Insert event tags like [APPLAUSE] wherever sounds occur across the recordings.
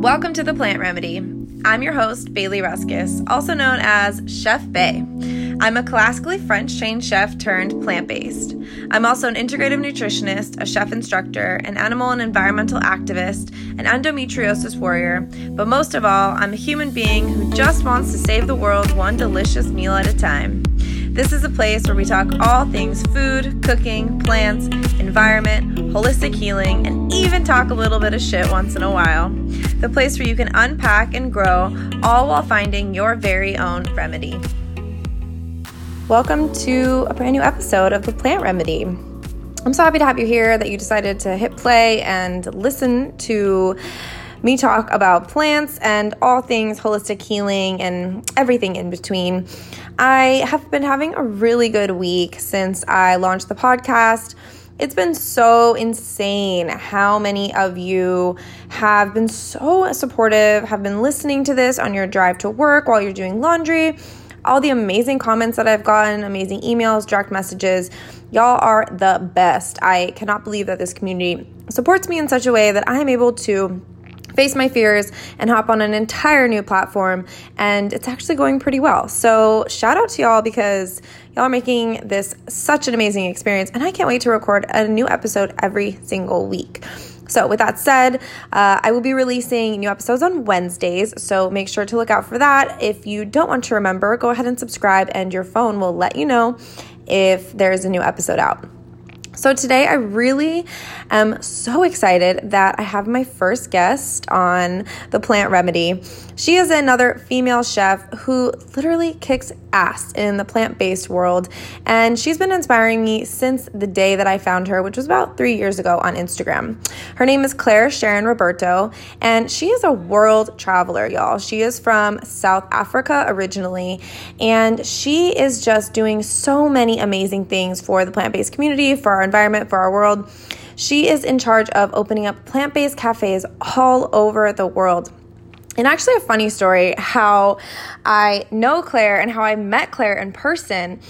Welcome to The Plant Remedy. I'm your host, Bailey Ruskis, also known as Chef Bay. I'm a classically French trained chef turned plant based. I'm also an integrative nutritionist, a chef instructor, an animal and environmental activist, an endometriosis warrior, but most of all, I'm a human being who just wants to save the world one delicious meal at a time. This is a place where we talk all things food, cooking, plants, environment, holistic healing, and even talk a little bit of shit once in a while. The place where you can unpack and grow, all while finding your very own remedy. Welcome to a brand new episode of The Plant Remedy. I'm so happy to have you here that you decided to hit play and listen to me talk about plants and all things holistic healing and everything in between. I have been having a really good week since I launched the podcast. It's been so insane how many of you have been so supportive, have been listening to this on your drive to work while you're doing laundry. All the amazing comments that I've gotten, amazing emails, direct messages. Y'all are the best. I cannot believe that this community supports me in such a way that I am able to face my fears and hop on an entire new platform and it's actually going pretty well. So, shout out to y'all because y'all are making this such an amazing experience and I can't wait to record a new episode every single week. So, with that said, uh, I will be releasing new episodes on Wednesdays, so make sure to look out for that. If you don't want to remember, go ahead and subscribe, and your phone will let you know if there is a new episode out. So, today I really am so excited that I have my first guest on the Plant Remedy. She is another female chef who literally kicks ass in the plant based world, and she's been inspiring me since the day that I found her, which was about three years ago on Instagram. Her name is Claire Sharryn Roberto, and she is a world traveler, y'all. She is from South Africa originally, and she is just doing so many amazing things for the plant based community, for our environment, for our world. She is in charge of opening up plant based cafes all over the world. And actually, a funny story how I know Claire and how I met Claire in person.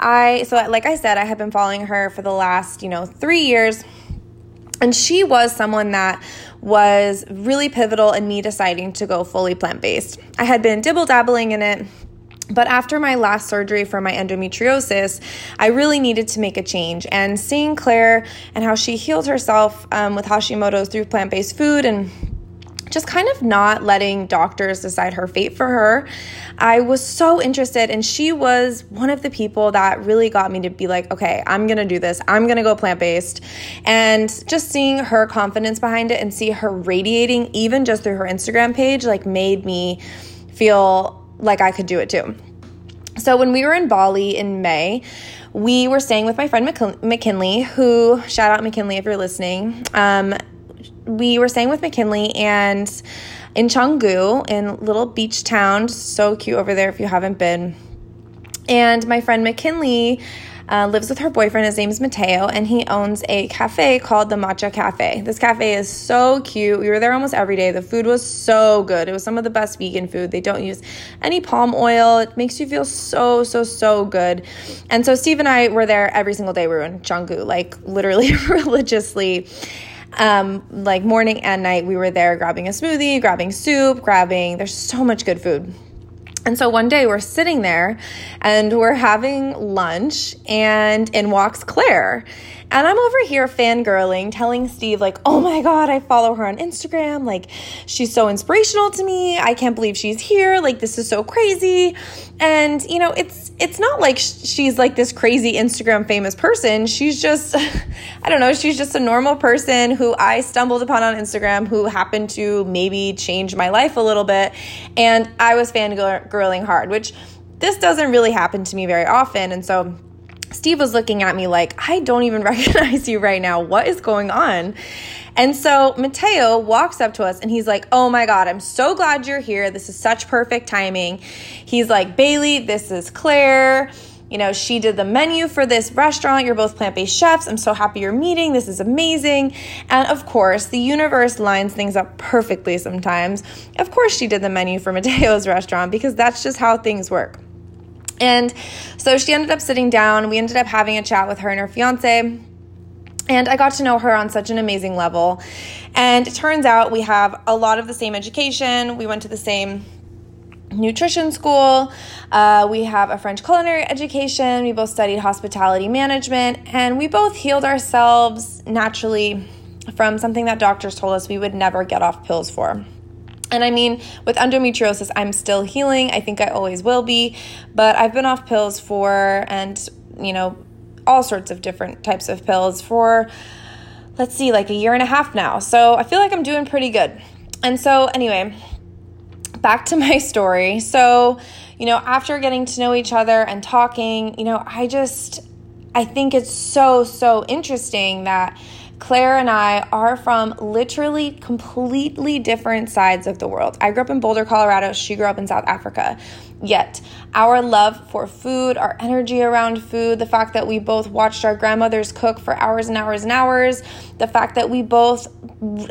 I, so like I said, I have been following her for the last, you know, three years. And she was someone that was really pivotal in me deciding to go fully plant based. I had been dibble dabbling in it but after my last surgery for my endometriosis, I really needed to make a change. And seeing Claire and how she healed herself um, with Hashimoto's through plant based food and just kind of not letting doctors decide her fate for her. I was so interested, and she was one of the people that really got me to be like, okay, I'm gonna do this. I'm gonna go plant based. And just seeing her confidence behind it and see her radiating, even just through her Instagram page, like made me feel like I could do it too. So when we were in Bali in May, we were staying with my friend McKinley, who shout out McKinley if you're listening. Um, we were staying with McKinley and in Canggu, in little beach town, so cute over there if you haven't been. And my friend McKinley uh, lives with her boyfriend. His name is Mateo, and he owns a cafe called the Matcha Cafe. This cafe is so cute. We were there almost every day. The food was so good. It was some of the best vegan food. They don't use any palm oil. It makes you feel so, so, so good. And so Steve and I were there every single day. We were in Canggu, like literally [LAUGHS] religiously um, like morning and night we were there grabbing a smoothie grabbing soup grabbing there's so much good food and so one day we're sitting there and we're having lunch, and in walks Claire. And I'm over here fangirling, telling Steve, like, oh my God, I follow her on Instagram. Like, she's so inspirational to me. I can't believe she's here. Like, this is so crazy. And, you know, it's it's not like she's like this crazy Instagram famous person. She's just, [LAUGHS] I don't know, she's just a normal person who I stumbled upon on Instagram who happened to maybe change my life a little bit. And I was fangirling hard, which this doesn't really happen to me very often. And so, Steve was looking at me like, I don't even [LAUGHS] recognize you right now. What is going on? And so Mateo walks up to us and he's like, Oh my God, I'm so glad you're here. This is such perfect timing. He's like, Bailey, this is Claire. You know, she did the menu for this restaurant. You're both plant based chefs. I'm so happy you're meeting. This is amazing. And of course, the universe lines things up perfectly sometimes. Of course, she did the menu for [LAUGHS] Mateo's restaurant because that's just how things work. And so she ended up sitting down. We ended up having a chat with her and her fiance. And I got to know her on such an amazing level. And it turns out we have a lot of the same education. We went to the same nutrition school. Uh, we have a French culinary education. We both studied hospitality management. And we both healed ourselves naturally from something that doctors told us we would never get off pills for. And I mean, with endometriosis, I'm still healing. I think I always will be. But I've been off pills for, and, you know, all sorts of different types of pills for, let's see, like a year and a half now. So I feel like I'm doing pretty good. And so, anyway, back to [LAUGHS] my story. So, you know, after getting to know each other and talking, you know, I just, I think it's so, so interesting that Claire and I are from literally completely different sides of the world. I grew up in Boulder, Colorado. She grew up in South Africa. Yet, our love for food, our energy around food, the fact that we both watched our grandmothers cook for hours and hours and hours, the fact that we both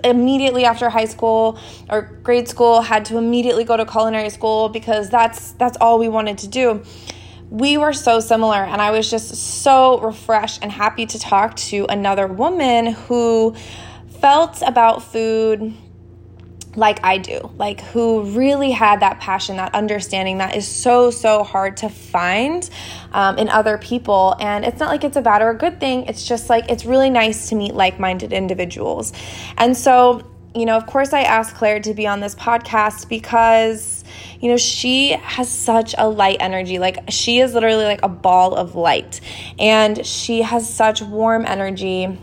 immediately after high school or grade school had to immediately go to culinary school because that's that's all we wanted to do we were so similar and i was just so refreshed and happy to talk to another woman who felt about food like I do, like who really had that passion, that understanding that is so, so hard to find um, in other people. And it's not like it's a bad or a good thing, it's just like it's really nice to meet like minded individuals. And so, you know, of course, I asked Claire to be on this podcast because you know, she has such a light energy. Like, she is literally like a ball of light, and she has such warm energy.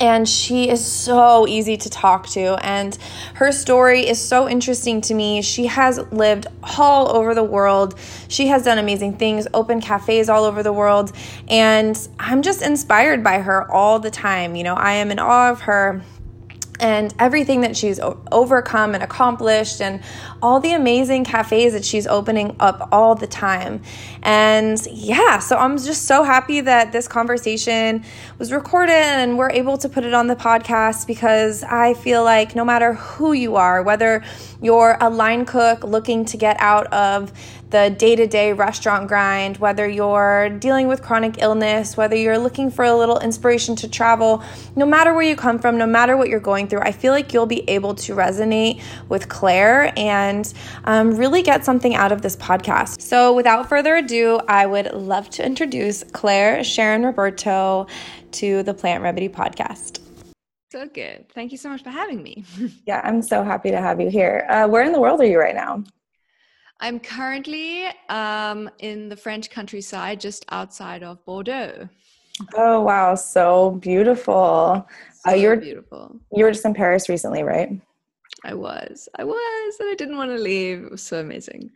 And she is so easy to talk to. And her story is so interesting to me. She has lived all over the world. She has done amazing things opened cafes all over the world. And i'm just inspired by her all the time. You know i am in awe of her and everything that she's overcome and accomplished and all the amazing cafes that she's opening up all the time. And yeah, so I'm just so happy that this conversation was recorded and we're able to put it on the podcast because I feel like no matter who you are, whether you're a line cook looking to get out of the day to day restaurant grind, whether you're dealing with chronic illness, whether you're looking for a little inspiration to travel, no matter where you come from, no matter what you're going through, I feel like you'll be able to resonate with Claire and um, really get something out of this podcast. So, without further ado, I would love to introduce Claire Sharryn Roberto to the Plant Remedy podcast. So good. Thank you so much for having me. [LAUGHS] yeah, I'm so happy to have you here. Uh, where in the world are you right now? I'm currently um, in the French countryside, just outside of Bordeaux. Oh wow, so beautiful! So uh, you're beautiful. You were just in Paris recently, right? I was, I was, and I didn't want to leave. It was so amazing.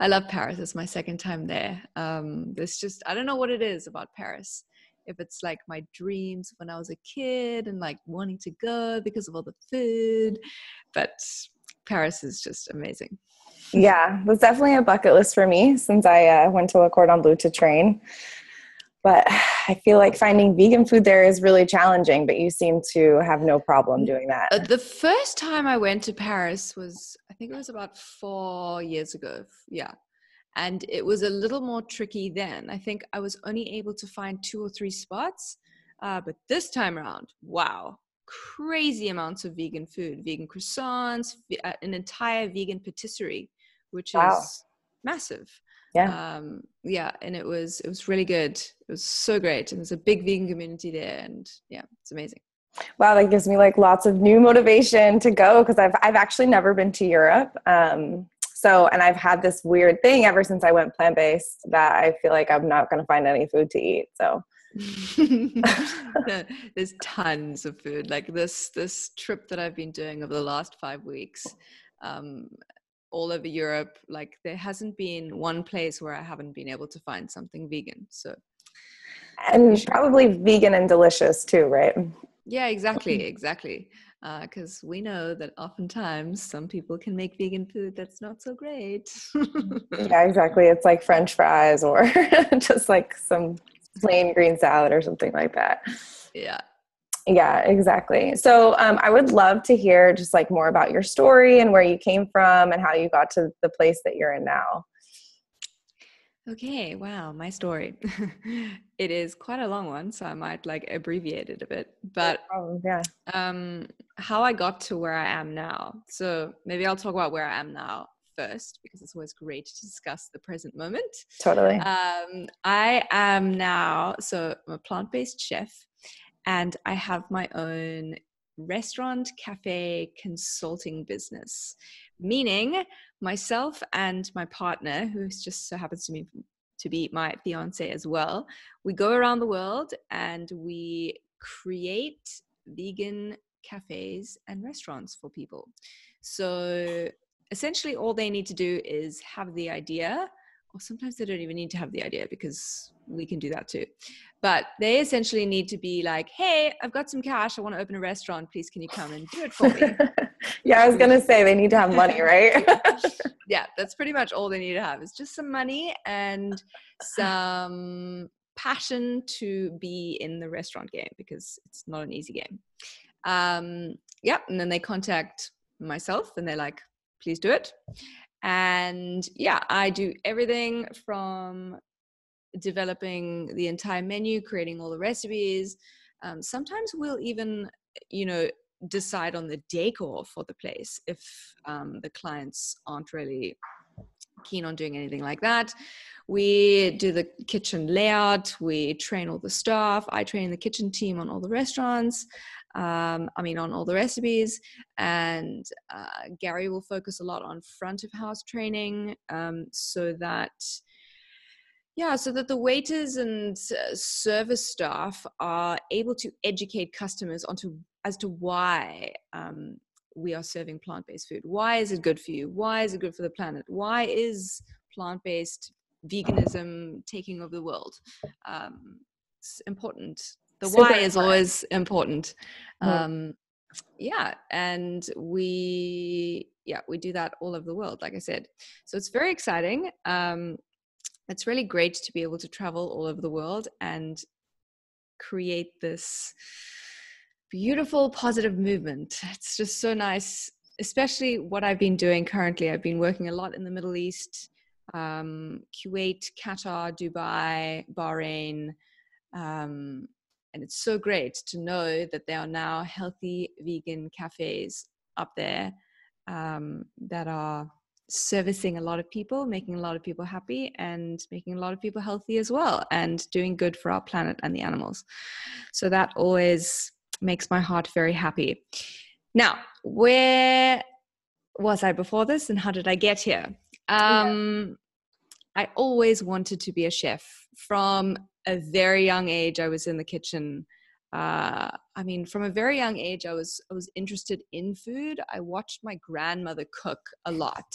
I love Paris. It's my second time there. Um, there's just I don't know what it is about Paris. If it's like my dreams when I was a kid and like wanting to go because of all the food, but Paris is just amazing. Yeah, it was definitely a bucket list for me since I uh, went to Le Cordon Bleu to train. But [SIGHS] I feel like finding vegan food there is really challenging, but you seem to have no problem doing that. Uh, the first time I went to Paris was, I think it was about four years ago. Yeah. And it was a little more tricky then. I think I was only able to find two or three spots. Uh, but this time around, wow, crazy amounts of vegan food, vegan croissants, uh, an entire vegan patisserie which wow. is massive. Yeah. Um, yeah, and it was it was really good. It was so great, and there's a big vegan community there, and yeah, it's amazing. Wow, that gives me like lots of new motivation to go because I've I've actually never been to Europe. Um, so, and I've had this weird thing ever since I went plant based that I feel like I'm not going to find any food to eat. So. [LAUGHS] [LAUGHS] there's tons of food like this this trip that i've been doing over the last five weeks um, all over Europe, like there hasn't been one place where I haven't been able to find something vegan. So, and probably vegan and delicious too, right? Yeah, exactly, [LAUGHS] exactly. Because uh, we know that oftentimes some people can make vegan food that's not so great. yeah, exactly. It's like French fries or just like some plain green salad or something like that. Yeah, yeah, exactly. So um, I would love to hear just like more about your story and where you came from and how you got to the place that you're in now. Okay, wow, my story. [LAUGHS] it is quite a long one, so I might like abbreviate it a bit. But oh, yeah. um how I got to where I am now. So maybe I'll talk about where I am now first because it's always great to discuss the present moment. Totally. Um I am now so I'm a plant-based chef and I have my own restaurant cafe consulting business meaning myself and my partner who just so happens to me to be my fiance as well we go around the world and we create vegan cafes and restaurants for people so essentially all they need to do is have the idea or sometimes they don't even need to have the idea because we can do that too. But they essentially need to be like, hey, I've got some cash. I want to open a restaurant. Please, can you come and do it for me? [LAUGHS] yeah, I was going to say they need to have money, right? [LAUGHS] [LAUGHS] yeah, that's pretty much all they need to have is just some money and some passion to be in the restaurant game because it's not an easy game. Um, yeah, and then they contact myself and they're like, please do it. And yeah, I do everything from developing the entire menu, creating all the recipes. Um, sometimes we'll even, you know, decide on the decor for the place if um, the clients aren't really keen on doing anything like that. We do the kitchen layout, we train all the staff, I train the kitchen team on all the restaurants um, I mean, on all the recipes. And uh, Gary will focus a lot on front of house training um, so that, yeah, so that the waiters and uh, service staff are able to educate customers onto as to why um, we are serving plant-based food. Why is it good for you? Why is it good for the planet? Why is plant-based veganism taking over the world? Um, it's important the Super why is always important. Um yeah and we yeah we do that all over the world like i said. So it's very exciting. Um it's really great to be able to travel all over the world and create this beautiful positive movement. It's just so nice especially what i've been doing currently. I've been working a lot in the middle east um, kuwait qatar dubai bahrain um, and it's so great to know that there are now healthy vegan cafes up there um, that are servicing a lot of people, making a lot of people happy, and making a lot of people healthy as well, and doing good for our planet and the animals. So that always makes my heart very happy. Now, where was I before this, and how did I get here? Um, yeah. I always wanted to be a chef from a very young age i was in the kitchen. Uh, i mean from a very young age i was i was interested in food. I watched my grandmother cook a lot.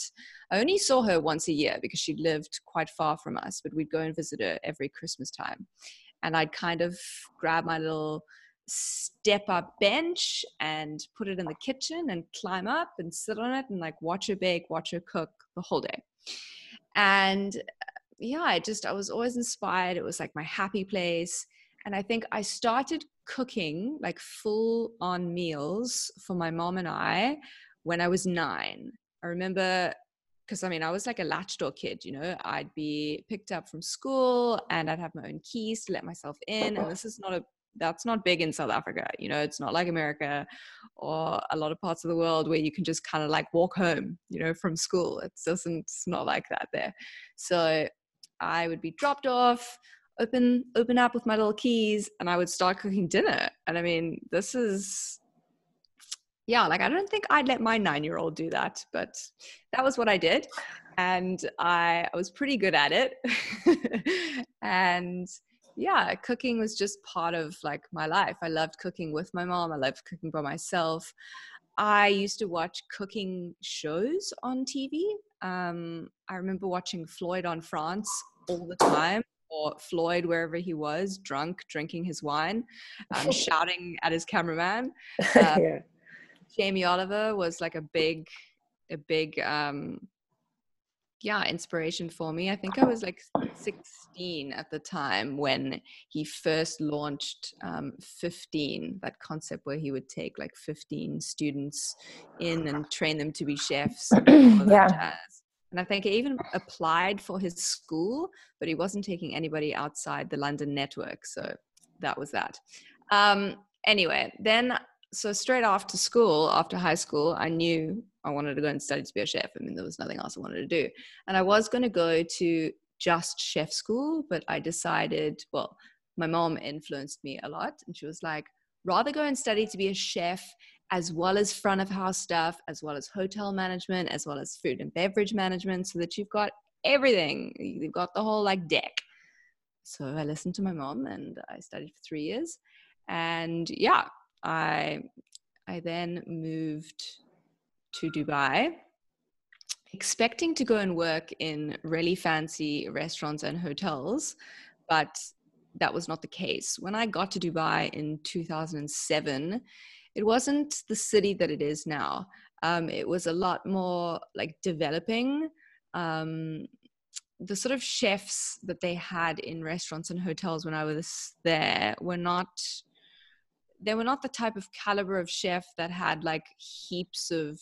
I only saw her once a year because she lived quite far from us but we'd go and visit her every christmas time. And i'd kind of grab my little step up bench and put it in the kitchen and climb up and sit on it and like watch her bake watch her cook the whole day. And yeah, I just, I was always inspired. It was like my happy place. And I think I started cooking like full on meals for my mom and I when I was nine. I remember because I mean, I was like a latchdoor kid, you know, I'd be picked up from school and I'd have my own keys to let myself in. And this is not a, that's not big in South Africa, you know, it's not like America or a lot of parts of the world where you can just kind of like walk home, you know, from school. It doesn't, it's not like that there. So I would be dropped off, open open up with my little keys, and I would start cooking dinner. And I mean, this is yeah, like I don't think I'd let my nine year old do that, but that was what I did. And I, I was pretty good at it. [LAUGHS] and yeah, cooking was just part of like my life. I loved cooking with my mom. I loved cooking by myself. I used to watch cooking shows on TV. Um, I remember watching Floyd on France all the time or Floyd wherever he was, drunk, drinking his wine, um, [LAUGHS] shouting at his cameraman. [LAUGHS] Uh, yeah. Jamie Oliver was like a big, a big, um, yeah, inspiration for me. I think I was like 16 at the time when he first launched um, 15, that concept where he would take like 15 students in and [COUGHS] train them to be chefs. [COUGHS] yeah. And I think he even applied for his school, but he wasn't taking anybody outside the London network. So that was that. Um, anyway, then so straight after school, after high school, I knew I wanted to go and study to be a chef. I mean, there was nothing else I wanted to do. And I was going to go to just chef school, but I decided, well, my mom influenced me a lot. And she was like, rather go and study to be a chef as well as front of house stuff, as well as hotel management, as well as food and beverage management, so that you've got everything. You've got the whole like deck. So I listened to my mom and I studied for three years. And yeah, I I then moved to Dubai, expecting to go and work in really fancy restaurants and hotels, but that was not the case. When I got to Dubai in 2007, it wasn't the city that it is now. Um, it was a lot more like developing. Um, the sort of chefs that they had in restaurants and hotels when I was there were not they were not the type of caliber of chef that had like heaps of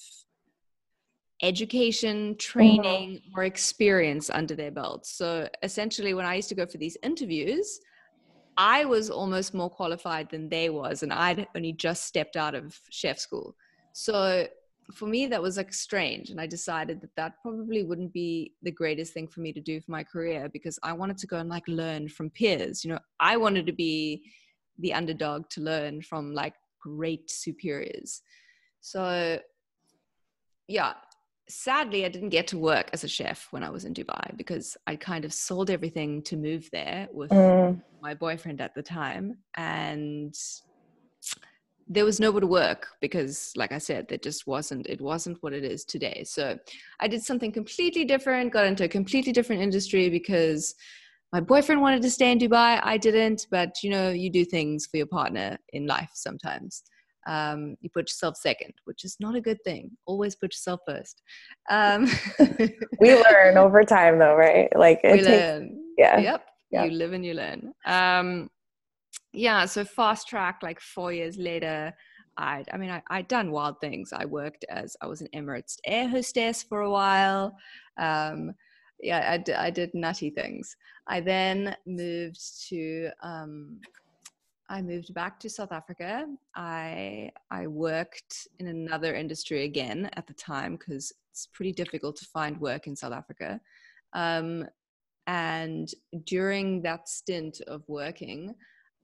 education, training, mm-hmm. or experience under their belts. So essentially, when I used to go for these interviews, I was almost more qualified than they was, and I'd only just stepped out of chef school. So for me, that was like strange, and I decided that that probably wouldn't be the greatest thing for me to do for my career because I wanted to go and like learn from peers. You know, I wanted to be the underdog to learn from like great superiors. So yeah, sadly, I didn't get to work as a chef when I was in Dubai because I kind of sold everything to move there with mm. my boyfriend at the time. And there was nowhere to work because, like I said, there just wasn't, it wasn't what it is today. So I did something completely different, got into a completely different industry because my boyfriend wanted to stay in Dubai. I didn't, but you know, you do things for your partner in life sometimes um, you put yourself second, which is not a good thing. Always put yourself first. Um, [LAUGHS] we learn over time, though, right? Like we takes, learn. Yeah. Yep. yep. You live and you learn. Um, yeah. So fast track, like four years later, I, I mean, I, I'd done wild things. I worked as I was an Emirates air hostess for a while. Um, yeah, I, I did nutty things. I then moved to um, I moved back to South Africa. I I worked in another industry again at the time because it's pretty difficult to find work in South Africa. Um, and during that stint of working,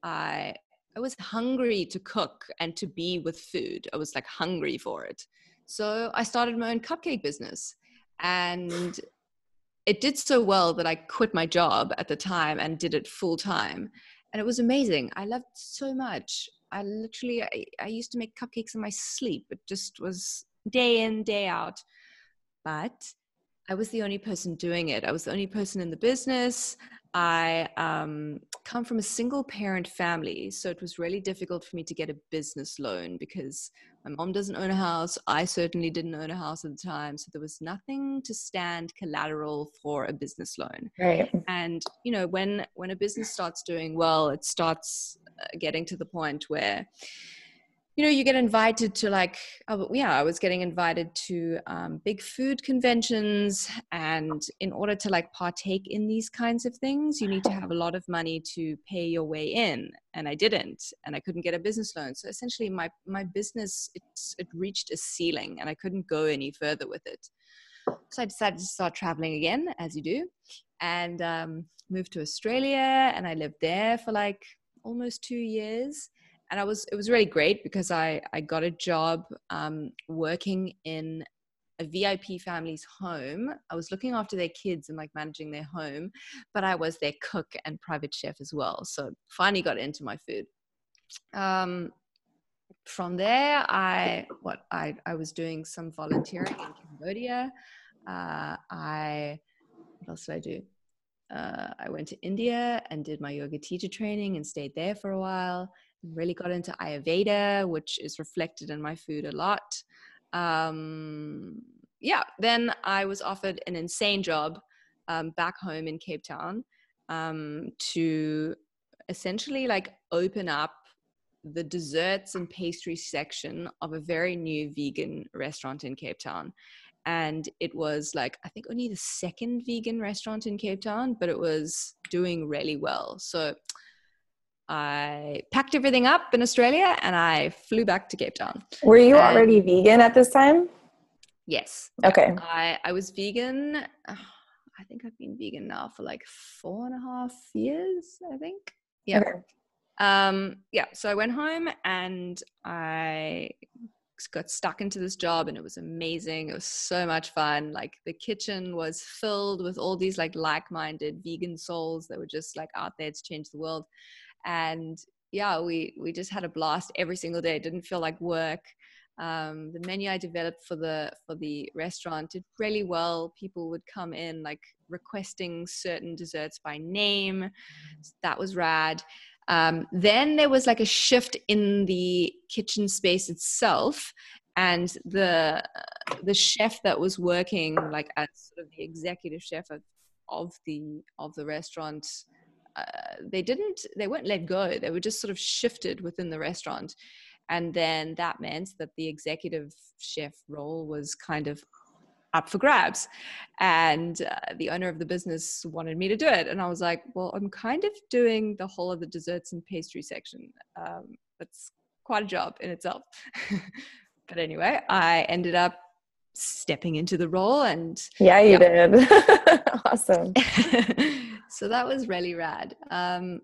I I was hungry to cook and to be with food. I was like hungry for it. So I started my own cupcake business. And it did so well that I quit my job at the time and did it full time and it was amazing. I loved so much. I literally, I, I used to make cupcakes in my sleep. It just was day in, day out. But I was the only person doing it. I was the only person in the business. I um, come from a single parent family, so it was really difficult for me to get a business loan because my mom doesn't own a house. I certainly didn't own a house at the time, so there was nothing to stand collateral for a business loan. Right. And you know, when when a business starts doing well, it starts uh, getting to the point where you know you get invited to like oh, yeah i was getting invited to um, big food conventions and in order to like partake in these kinds of things you need to have a lot of money to pay your way in and i didn't and i couldn't get a business loan. So essentially my my business it's it reached a ceiling and i couldn't go any further with it. So i decided to start traveling again as you do and um, moved to australia and i lived there for like almost two years and I was it was really great because I I got a job um, working in a VIP family's home. I was looking after their kids and like managing their home, but I was their cook and private chef as well. So finally got into my food. Um, from there, I what I I was doing some volunteering in Cambodia. Uh, I what else did I do? Uh, I went to India and did my yoga teacher training and stayed there for a while really got into Ayurveda, which is reflected in my food a lot. Um, yeah, then I was offered an insane job um, back home in Cape Town um, to essentially like open up the desserts and pastry section of a very new vegan restaurant in Cape Town. and it was like I think only the second vegan restaurant in Cape Town, but it was doing really well. So I packed everything up in Australia and I flew back to Cape Town. Were you and already vegan at this time? Yes. Okay. I, I was vegan. Uh, I think I've been vegan now for like four and a half years, I think. Yeah. Okay. Um, yeah. So I went home and I got stuck into this job and it was amazing. It was so much fun. Like the kitchen was filled with all these like like-minded vegan souls that were just like out there to change the world. And yeah, we we just had a blast every single day. It didn't feel like work. Um, the menu I developed for the for the restaurant did really well. People would come in like requesting certain desserts by name. That was rad. Um, then there was like a shift in the kitchen space itself, and the the chef that was working like as sort of the executive chef of, of the of the restaurant. Uh, they didn't they weren't let go they were just sort of shifted within the restaurant and then that meant that the executive chef role was kind of up for grabs. And uh, the owner of the business wanted me to do it. And I was like, well, I'm kind of doing the whole of the desserts and pastry section. Um, that's quite a job in itself. [LAUGHS] but anyway, I ended up stepping into the role and yeah you yeah. did [LAUGHS] awesome [LAUGHS] so that was really rad um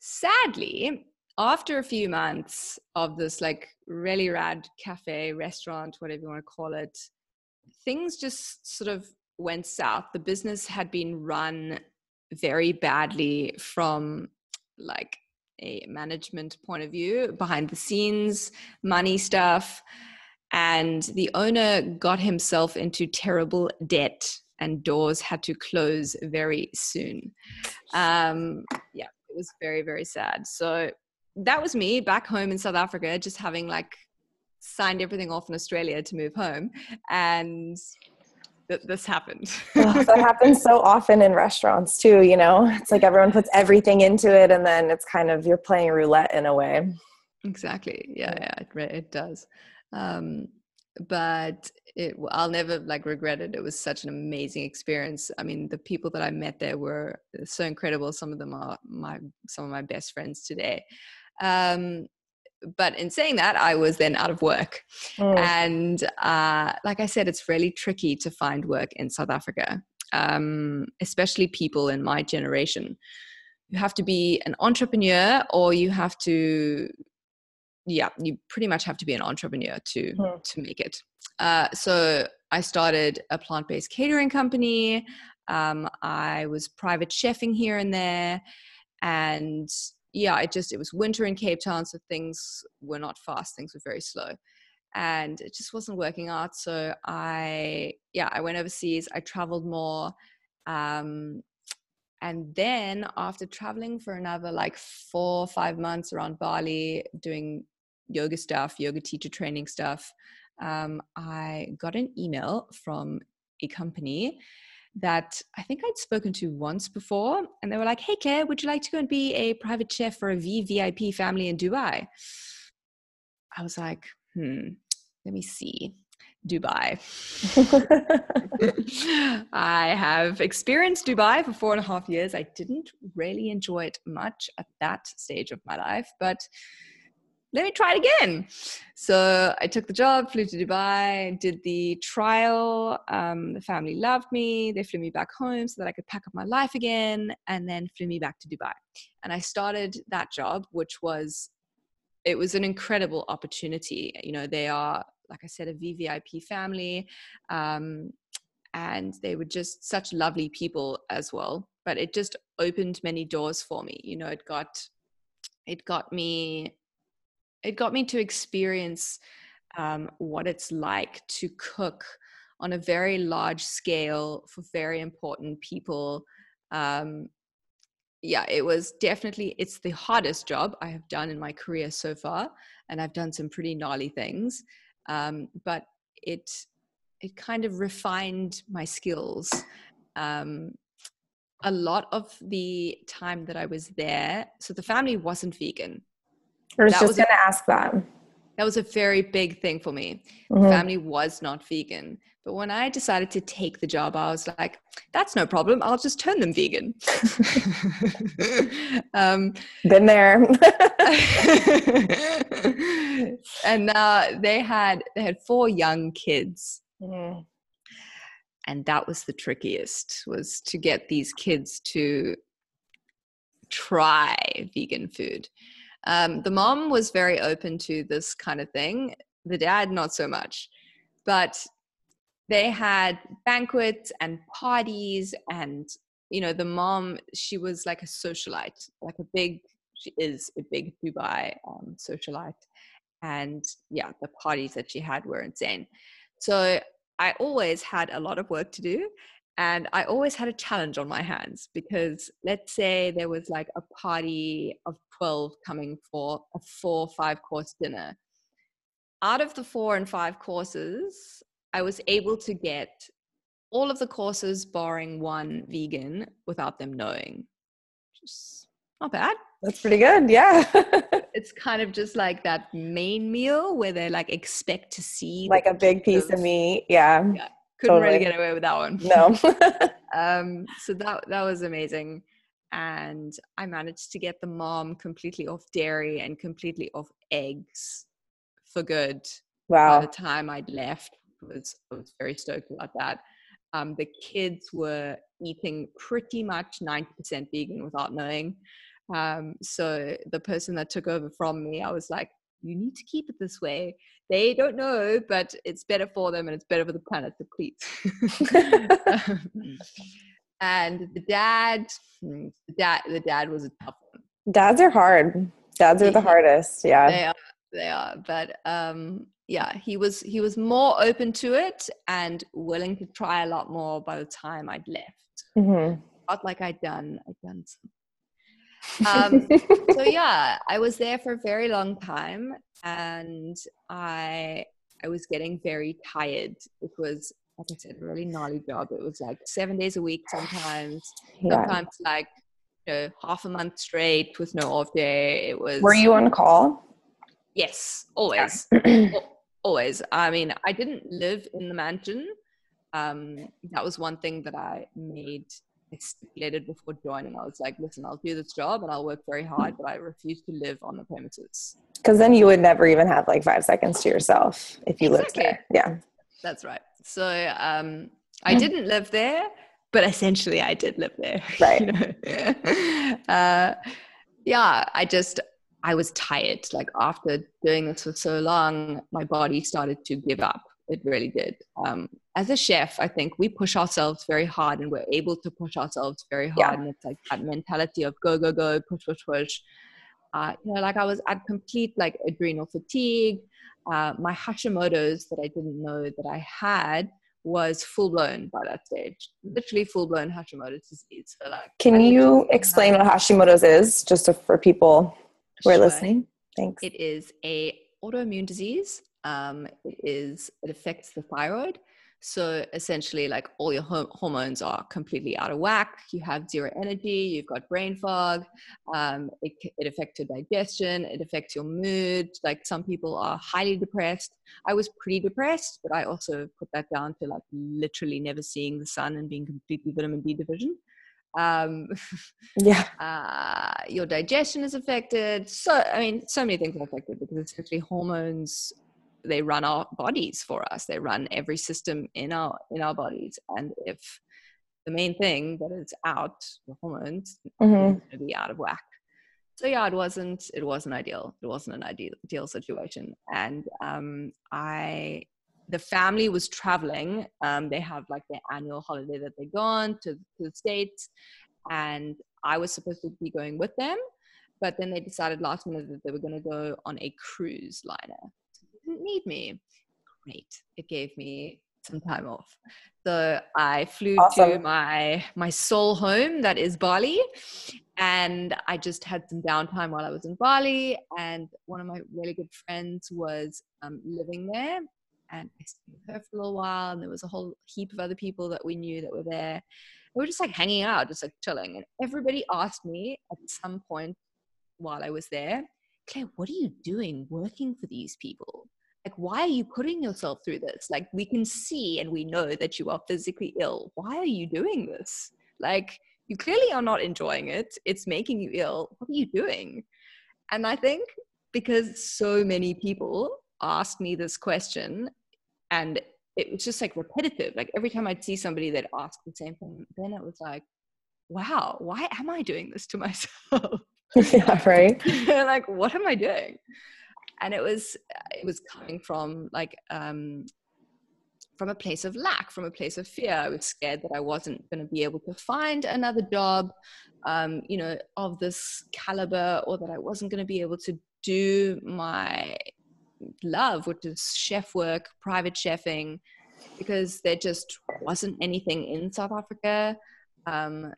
sadly after a few months of this like really rad cafe restaurant whatever you want to call it things just sort of went south. The business had been run very badly from like a management point of view, behind the scenes, money stuff. And the owner got himself into terrible debt, and doors had to close very soon. Um, yeah, it was very, very sad. So that was me back home in South Africa, just having like signed everything off in Australia to move home, and th- this happened. oh, that [LAUGHS] happens so often in restaurants too. You know, it's like everyone puts everything into it, and then it's kind of you're playing roulette in a way. Exactly. Yeah, yeah, it, it does. Um, but it, I'll never like regret it. It was such an amazing experience. I mean, the people that I met there were so incredible. Some of them are my some of my best friends today. Um, but in saying that, I was then out of work. Mm. And uh, like I said, it's really tricky to find work in South Africa, um, especially people in my generation. You have to be an entrepreneur or you have to, yeah, you pretty much have to be an entrepreneur to, mm. to make it. Uh, so I started a plant based catering company. Um, I was private chefing here and there. And yeah, it just it was winter in Cape Town, so things were not fast. Things were very slow, and it just wasn't working out. So I yeah, I went overseas. I traveled more. Um, and then after traveling for another like four or five months around Bali, doing yoga stuff, yoga teacher training stuff, um, I got an email from a company that I think I'd spoken to once before. And they were like, hey, Claire, would you like to go and be a private chef for a VVIP family in Dubai? I was like, hmm, let me see. Dubai. [LAUGHS] [LAUGHS] I have experienced Dubai for four and a half years. I didn't really enjoy it much at that stage of my life, but let me try it again. So I took the job, flew to Dubai, did the trial. Um, the family loved me. They flew me back home so that I could pack up my life again and then flew me back to Dubai. And I started that job, which was, it was an incredible opportunity. You know, they are, like I said, a VVIP family. Um, and they were just such lovely people as well. But it just opened many doors for me. You know, it got, it got me it got me to experience um, what it's like to cook on a very large scale for very important people um, yeah it was definitely it's the hardest job i have done in my career so far and i've done some pretty gnarly things um, but it it kind of refined my skills um, a lot of the time that i was there so the family wasn't vegan I was that just was going to ask that. that was a very big thing for me. Mm-hmm. Family was not vegan. But when I decided to take the job, I was like, that's no problem. I'll just turn them vegan. [LAUGHS] [LAUGHS] um, Been there. [LAUGHS] and uh, they had they had four young kids. Mm. And that was the trickiest was to get these kids to try vegan food. Um, the mom was very open to this kind of thing. The dad, not so much. But they had banquets and parties and you know the mom she was like a socialite like a big she is a big dubai um, socialite and yeah the parties that she had were insane so i always had a lot of work to do and i always had a challenge on my hands because let's say there was like a party of 12 coming for a four five course dinner out of the four and five courses I was able to get all of the courses barring one vegan without them knowing. Just not bad. That's pretty good. Yeah. [LAUGHS] it's kind of just like that main meal where they like expect to see like a big piece of, of meat. Yeah. yeah. Couldn't totally. really get away with that one. No. [LAUGHS] [LAUGHS] um, so that that was amazing. And I managed to get the mom completely off dairy and completely off eggs for good. Wow. By the time I'd left, was I was very stoked about that. Um, the kids were eating pretty much 90% vegan without knowing. Um, so the person that took over from me, I was like, you need to keep it this way. They don't know, but it's better for them and it's better for the planet to please. [LAUGHS] [LAUGHS] and the dad, hmm, the dad, the dad was a tough one. Dads are hard. Dads are the hardest. Yeah. They are. They are. But um, yeah he was he was more open to it and willing to try a lot more by the time i'd left mm-hmm. felt like i'd done i'd done some um, [LAUGHS] so yeah i was there for a very long time and i i was getting very tired it was like i said a really gnarly job it was like seven days a week sometimes yeah. sometimes like you know half a month straight with no off day it was were you on call yes always [CLEARS THROAT] always. I mean, I didn't live in the mansion. Um, that was one thing that I made stipulated before joining. I was like, listen, I'll do this job and I'll work very hard, but I refuse to live on the premises. Because then you would never even have like five seconds to yourself if you exactly. lived there. Yeah. That's right. So um, I didn't live there, but essentially I did live there. [LAUGHS] Right. you know? [LAUGHS] uh, yeah, I just, I was tired. Like after doing this for so long, my body started to give up. It really did. Um, as a chef, I think we push ourselves very hard and we're able to push ourselves very hard. Yeah. And it's like that mentality of go, go, go, push, push, push. Uh, you know, like I was at complete like adrenal fatigue. Uh, my Hashimoto's that I didn't know that I had was full blown by that stage, literally full blown Hashimoto's disease. So like, can you explain what Hashimoto's is, just for people who are sure. listening. Thanks. It is a autoimmune disease. Um, it is it affects the thyroid. So essentially, like all your hormones are completely out of whack. You have zero energy. You've got brain fog. Um, it, it affects your digestion. It affects your mood. Like some people are highly depressed. I was pretty depressed, but I also put that down to like literally never seeing the sun and being completely vitamin D deficient um, [LAUGHS] yeah uh, your digestion is affected so i mean so many things are affected because essentially hormones they run our bodies for us they run every system in our in our bodies and if the main thing that is out the hormones mm-hmm. going to be out of whack so yeah it wasn't it wasn't ideal it wasn't an ideal, ideal situation and um, i the family was traveling. Um, they have like their annual holiday that they go on to, to the States. And I was supposed to be going with them. But then they decided last minute that they were going to go on a cruise liner. Didn't need me. Great. It gave me some time off. So I flew awesome. to my my soul home that is Bali and I just had some downtime while I was in Bali and one of my really good friends was um, living there and I stayed with her for a little while. And there was a whole heap of other people that we knew that were there. We were just like hanging out, just like chilling. And everybody asked me at some point while I was there, Claire, what are you doing working for these people? Like, why are you putting yourself through this? Like, we can see and we know that you are physically ill. Why are you doing this? Like, you clearly are not enjoying it. It's making you ill. What are you doing? And I think because so many people asked me this question and it was just like repetitive. Like every time I'd see somebody that asked the same thing, then it was like, wow, why am I doing this to [LAUGHS] myself? [LAUGHS] yeah, right. [LAUGHS] like, what am I doing? And it was it was coming from like um from a place of lack, from a place of fear. I was scared that I wasn't going to be able to find another job, um, you know, of this caliber, or that I wasn't going to be able to do my love, which is chef work, private chefing, because there just wasn't anything in South Africa um,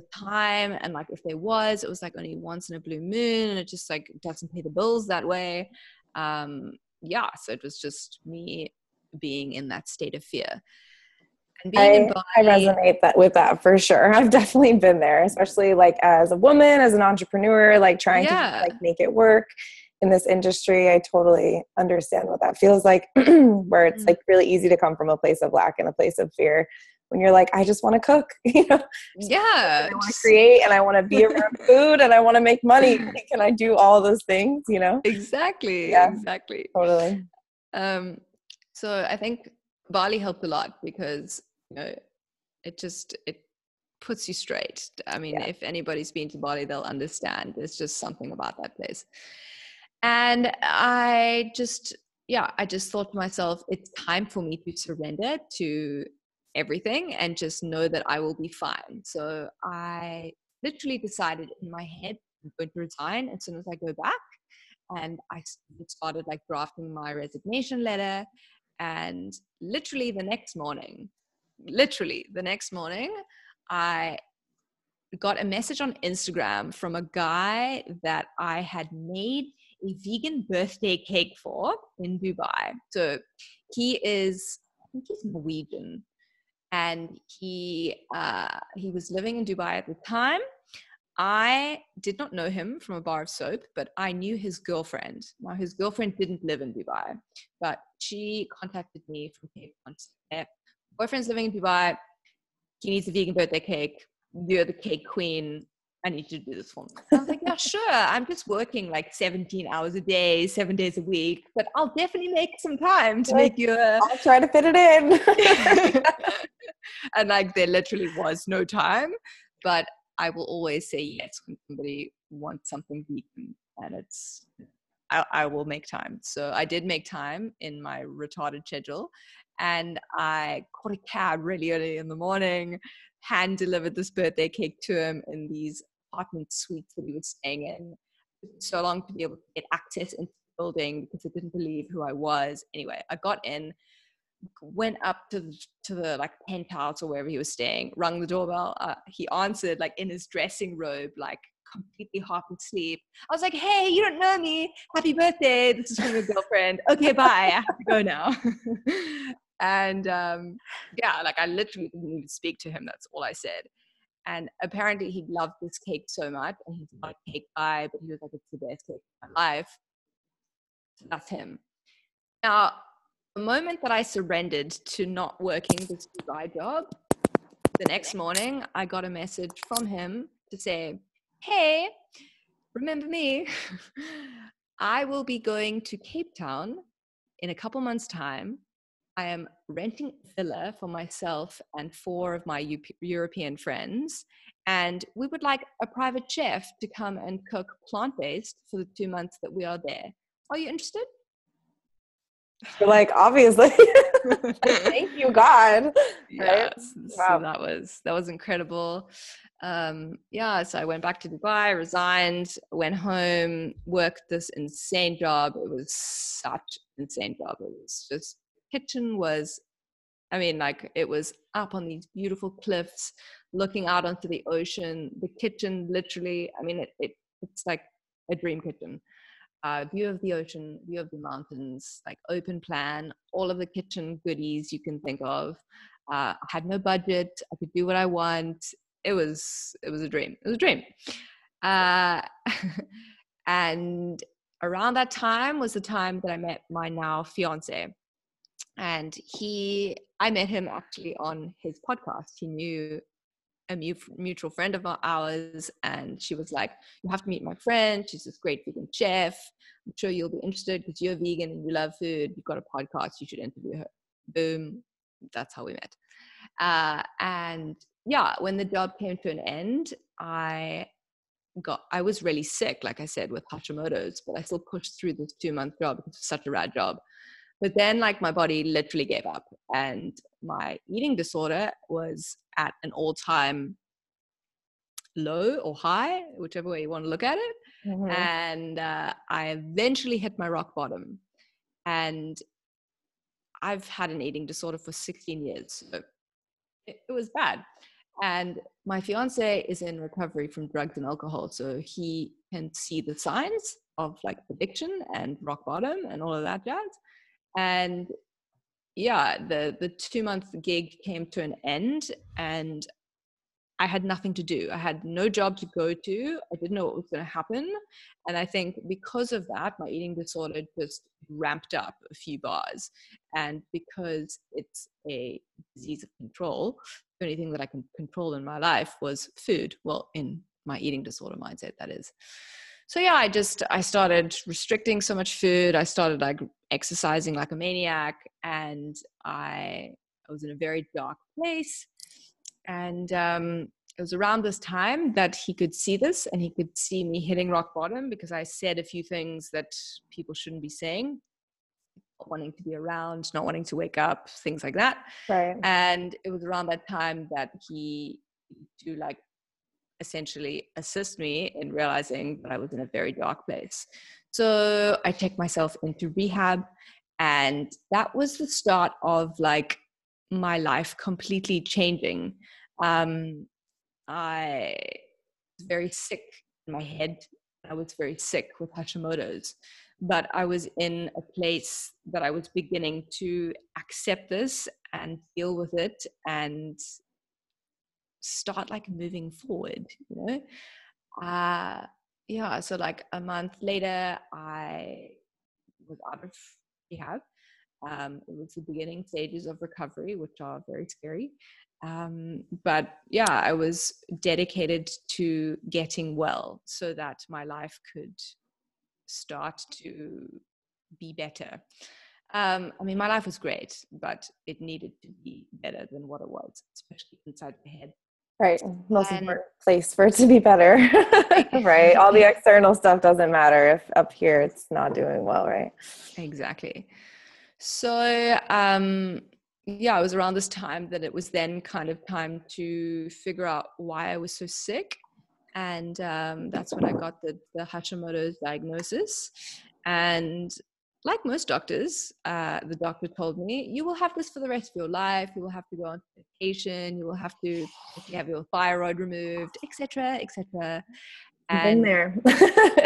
the time. And like if there was, it was like only once in a blue moon, and it just like doesn't pay the bills that way. Um, yeah, so it was just me being in that state of fear. I, Bali, I, resonate that with that for sure. [LAUGHS] I've definitely been there, especially like as a woman, as an entrepreneur, like trying yeah. to like make it work in this industry, I totally understand what that feels like, [CLEARS THROAT] where it's mm-hmm. like really easy to come from a place of lack and a place of fear when you're like, I just want to cook, [LAUGHS] you know? Yeah. I want to create and I want to be around [LAUGHS] food and I want to make money. [LAUGHS] Can I do all those things, you know? Exactly. Yeah, exactly. Totally. Um, so I think Bali helped a lot because, you know, it just, it puts you straight. I mean, yeah. if anybody's been to Bali, they'll understand. There's just something about that place. And I just, yeah, I just thought to myself, it's time for me to surrender to everything and just know that I will be fine. So I literally decided in my head I'm going to resign as soon as I go back. And I started like drafting my resignation letter. And literally the next morning, literally the next morning, I got a message on Instagram from a guy that I had made a vegan birthday cake for in Dubai. So he is, I think he's Norwegian, and he uh, he was living in Dubai at the time. I did not know him from a bar of soap, but I knew his girlfriend. Now his girlfriend didn't live in Dubai, but she contacted me from Cape Town. Boyfriend's living in Dubai. He needs a vegan birthday cake. You're the cake queen. I need to do this for me. I was like, yeah, sure. I'm just working like 17 hours a day, seven days a week, but I'll definitely make some time to make you a. I'll try to fit it in. [LAUGHS] and like, there literally was no time, but I will always say yes when somebody wants something vegan, and it's. I, I will make time. So I did make time in my retarded schedule, and I caught a cab really early in the morning hand delivered this birthday cake to him in these apartment suites that we were staying in so long to be able to get access into the building because it didn't believe who I was. Anyway, I got in, went up to the, to the like penthouse or wherever he was staying, rung the doorbell. Uh, he answered like in his dressing robe, like completely half asleep. I was like, "Hey, you don't know me. Happy birthday! This is from your [LAUGHS] girlfriend. Okay, bye. I have to go now." [LAUGHS] and um, yeah, like I literally didn't even speak to him. That's all I said. And apparently he loved this cake so much, and he's not a cake guy, but he was like, "It's the best cake of my life." So that's him. Now, the moment that I surrendered to not working this guy job, the next morning I got a message from him to say, "Hey, remember me? [LAUGHS] I will be going to Cape Town in a couple months' time I am renting a villa for myself and four of my European friends. And we would like a private chef to come and cook plant based for the two months that we are there. Are you interested? You're like, obviously. [LAUGHS] [LAUGHS] Thank you, God. Yes. Wow. So that was that was incredible. Um, yeah, so I went back to Dubai, resigned, went home, worked this insane job. It was such insane job. It was just kitchen was I mean, like it was up on these beautiful cliffs, looking out onto the ocean. The kitchen, literally, I mean, it, it it's like a dream kitchen. Uh, view of the ocean, view of the mountains, like open plan, all of the kitchen goodies you can think of. Uh, I had no budget. I could do what I want. It was it was a dream. It was a dream. Uh, [LAUGHS] and around that time was the time that I met my now fiance. And he, I met him actually on his podcast. He knew a mutual friend of ours, and she was like, You have to meet my friend. She's this great vegan chef. I'm sure you'll be interested because you're vegan and you love food. You've got a podcast. You should interview her. Boom. That's how we met. Uh, and yeah, when the job came to an end, I got I was really sick, like I said, with Hashimoto's, but I still pushed through this two month job because it's such a rad job. But then like my body literally gave up and my eating disorder was at an all time low or high, whichever way you want to look at it. Mm-hmm. And uh, I eventually hit my rock bottom. And I've had an eating disorder for 16 years. So it, it was bad. And my fiance is in recovery from drugs and alcohol. So he can see the signs of like addiction and rock bottom and all of that jazz. And yeah, the the two month gig came to an end and I had nothing to do. I had no job to go to. I didn't know what was going to happen. And I think because of that, my eating disorder just ramped up a few bars. And because it's a disease of control, the only thing that I can control in my life was food. Well, in my eating disorder mindset, that is. So yeah, I just I started restricting so much food. I started like exercising like a maniac, and I I was in a very dark place and um, it was around this time that he could see this and he could see me hitting rock bottom because I said a few things that people shouldn't be saying wanting to be around, not wanting to wake up, things like that. Right. And it was around that time that he to like essentially assist me in realizing that I was in a very dark place. So I take myself into rehab and that was the start of like my life completely changing. Um, I was very sick in my head. I was very sick with Hashimoto's, but I was in a place that I was beginning to accept this and deal with it and start like moving forward, you know? Uh, yeah, so like a month later, I was out of rehab um, it was the beginning stages of recovery, which are very scary. Um, but yeah, I was dedicated to getting well so that my life could start to be better. Um, I mean, my life was great, but it needed to be better than what it was, especially inside the head. Right. Most and, important place for it to be better. [LAUGHS] right. All the [LAUGHS] external stuff doesn't matter if up here it's not doing well, right? Exactly. So, um, yeah, it was around this time that it was then kind of time to figure out why I was so sick. And um, that's when I got the, the Hashimoto's diagnosis. And like most doctors, uh, the doctor told me, you will have this for the rest of your life. You will have to go on medication. You will have to have your thyroid removed, etc., etc and there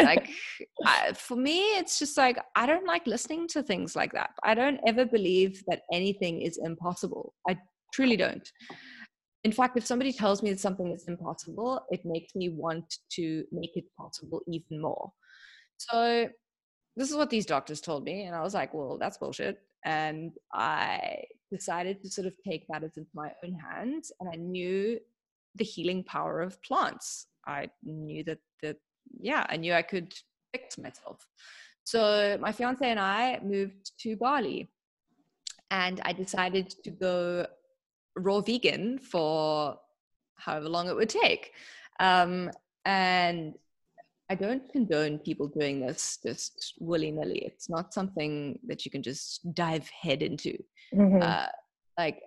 like [LAUGHS] I, for me it's just like i don't like listening to things like that i don't ever believe that anything is impossible i truly don't in fact if somebody tells me that something is impossible it makes me want to make it possible even more so this is what these doctors told me and i was like well that's bullshit and i decided to sort of take matters into my own hands and i knew the healing power of plants I knew that that yeah, I knew I could fix myself. So my fiance and I moved to Bali, and I decided to go raw vegan for however long it would take. Um, and I don't condone people doing this just willy nilly. It's not something that you can just dive head into. Mm-hmm. Uh, like,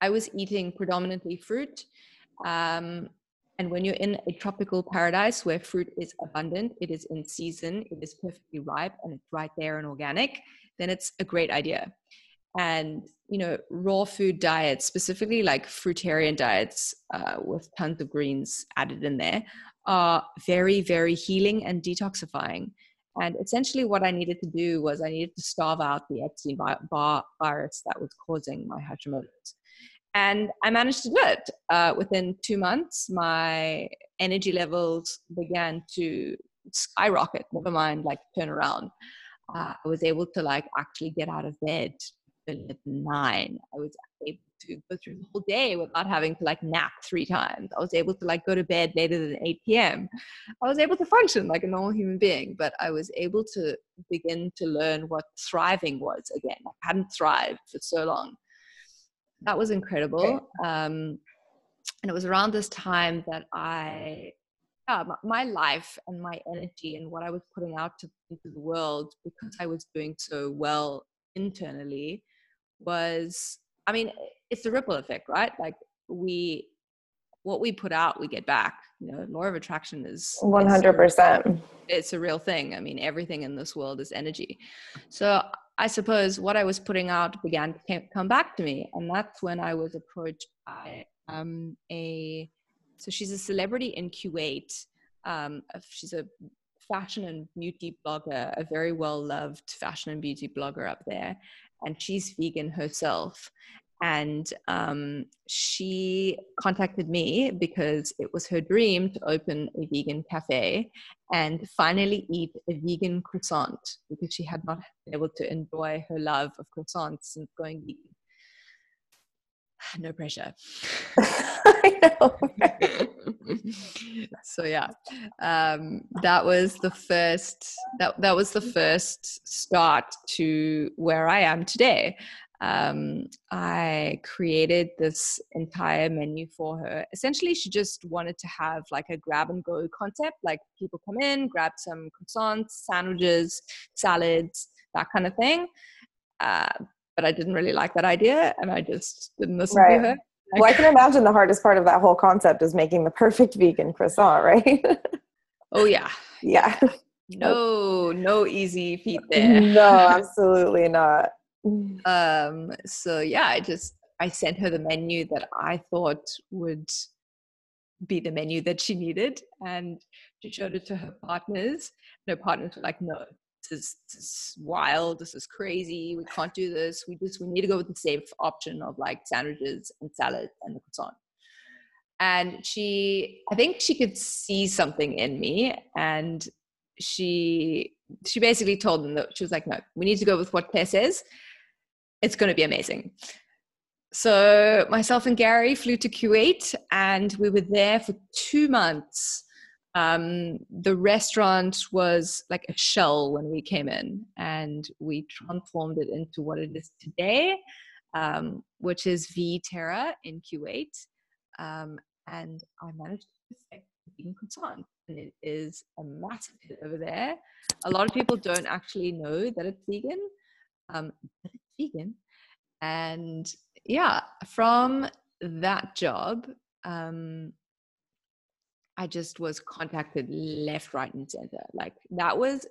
I was eating predominantly fruit. Um, and when you're in a tropical paradise where fruit is abundant, it is in season, it is perfectly ripe, and it's right there and organic, then it's a great idea. And you know, raw food diets, specifically like fruitarian diets uh, with tons of greens added in there, are very, very healing and detoxifying. And essentially, what I needed to do was I needed to starve out the Epstein virus that was causing my Hashimoto's. And I managed to do it. Uh, within two months, my energy levels began to skyrocket. Never mind, like turn around. Uh, I was able to like actually get out of bed at nine. I was able to go through the whole day without having to like nap three times. I was able to like go to bed later than 8 p.m. I was able to function like a normal human being, but I was able to begin to learn what thriving was again. I hadn't thrived for so long. That was incredible. Okay. Um, and it was around this time that I yeah, my life and my energy and what I was putting out to, into the world because I was doing so well internally was I mean, it's a ripple effect, right? Like we, what we put out, we get back. You know, law of attraction is one hundred percent. It's a real thing. I mean, everything in this world is energy. So I suppose what I was putting out began to come back to me, and that's when I was approached by um, a. So she's a celebrity in Kuwait. Um, she's a fashion and beauty blogger, a very well loved fashion and beauty blogger up there and she's vegan herself and um, she contacted me because it was her dream to open a vegan cafe and finally eat a vegan croissant because she had not been able to enjoy her love of croissants since going vegan. [SIGHS] No pressure. I [LAUGHS] know. so yeah, um, that was the first. That that was the first start to where I am today um, I created this entire menu for her. Essentially, she just wanted to have like a grab and go concept. Like people come in, grab some croissants, sandwiches, salads, that kind of thing. Uh, but I didn't really like that idea, and I just didn't listen right. to her. Well, I can imagine the hardest part of that whole concept is making the perfect vegan croissant, right? oh yeah, [LAUGHS] yeah. No, no easy feat there. No, [LAUGHS] absolutely not. Um, so yeah, I just I sent her the menu that I thought would be the menu that she needed, and she showed it to her partners. And her partners were like, "No, this is, this is wild. This is crazy. We can't do this. We just we need to go with the safe option of like sandwiches and salad and the croissant." And she, I think she could see something in me, and she she basically told them that she was like, "No, we need to go with what Claire says." It's going to be amazing. So myself and Gary flew to Kuwait and we were there for two months. Um, the restaurant was like a shell when we came in and we transformed it into what it is today, um, which is V Terra in Kuwait. Um, and I managed to perfect vegan croissant. And it is a massive hit over there. A lot of people don't actually know that it's vegan, um, but it's vegan. And yeah, from that job, um, I just was contacted left, right, and center. Like that was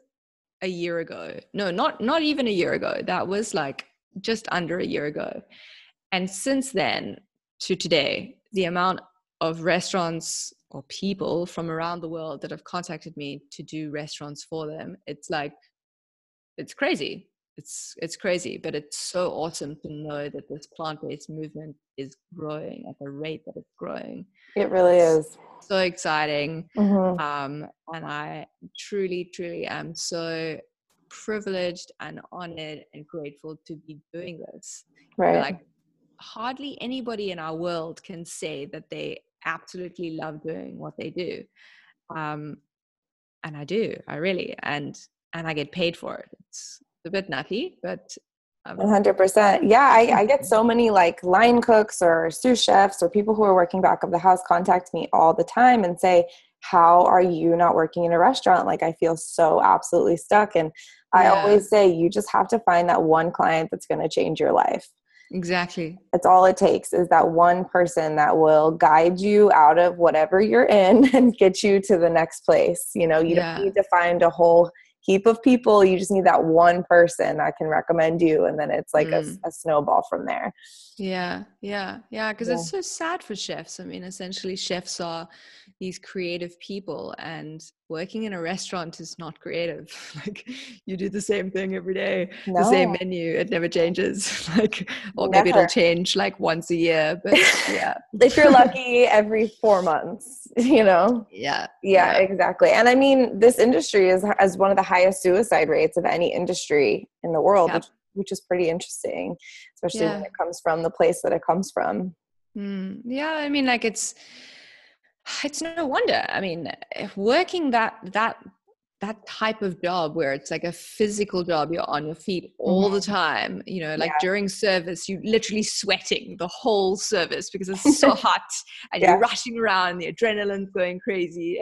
a year ago. No, not not even a year ago. That was like just under a year ago. And since then to today, the amount of restaurants or people from around the world that have contacted me to do restaurants for them, it's like it's crazy it's it's crazy but it's so awesome to know that this plant-based movement is growing at the rate that it's growing. It really is. so exciting mm-hmm. um, and i truly truly am so privileged and honored and grateful to be doing this. Right. like hardly anybody in our world can say that they absolutely love doing what they do. Um, and i do i really and and i get paid for it. It's a bit nutty, but. Um, 100%. Yeah, I, I get so many like line cooks or sous chefs or people who are working back of the house contact me all the time and say, how are you not working in a restaurant? Like, I feel so absolutely stuck. And I yeah. always say, you just have to find that one client that's going to change your life. Exactly. It's all it takes is that one person that will guide you out of whatever you're in [LAUGHS] and get you to the next place. You know, you yeah. don't need to find a whole heap of people you just need that one person that can recommend you and then it's like mm. a, a, snowball from there yeah yeah yeah because yeah. it's so sad for chefs i mean essentially chefs are these creative people and working in a restaurant is not creative. [LAUGHS] Like you do the same thing every day no. the same menu it never changes. [LAUGHS] Like or never. maybe it'll change like once a year but yeah. [LAUGHS] If you're lucky every four months you know? Yeah, yeah yeah. exactly. And i mean this industry is as one of the highest suicide rates of any industry in the world which, which, is pretty interesting especially yeah. when it comes from the place that it comes from. Mm, yeah i mean like it's it's no wonder i mean working that that that type of job where it's like a physical job you're on your feet all mm-hmm. the time you know like yeah. during service you literally sweating the whole service because it's so [LAUGHS] hot and yeah. you're rushing around the adrenaline's going crazy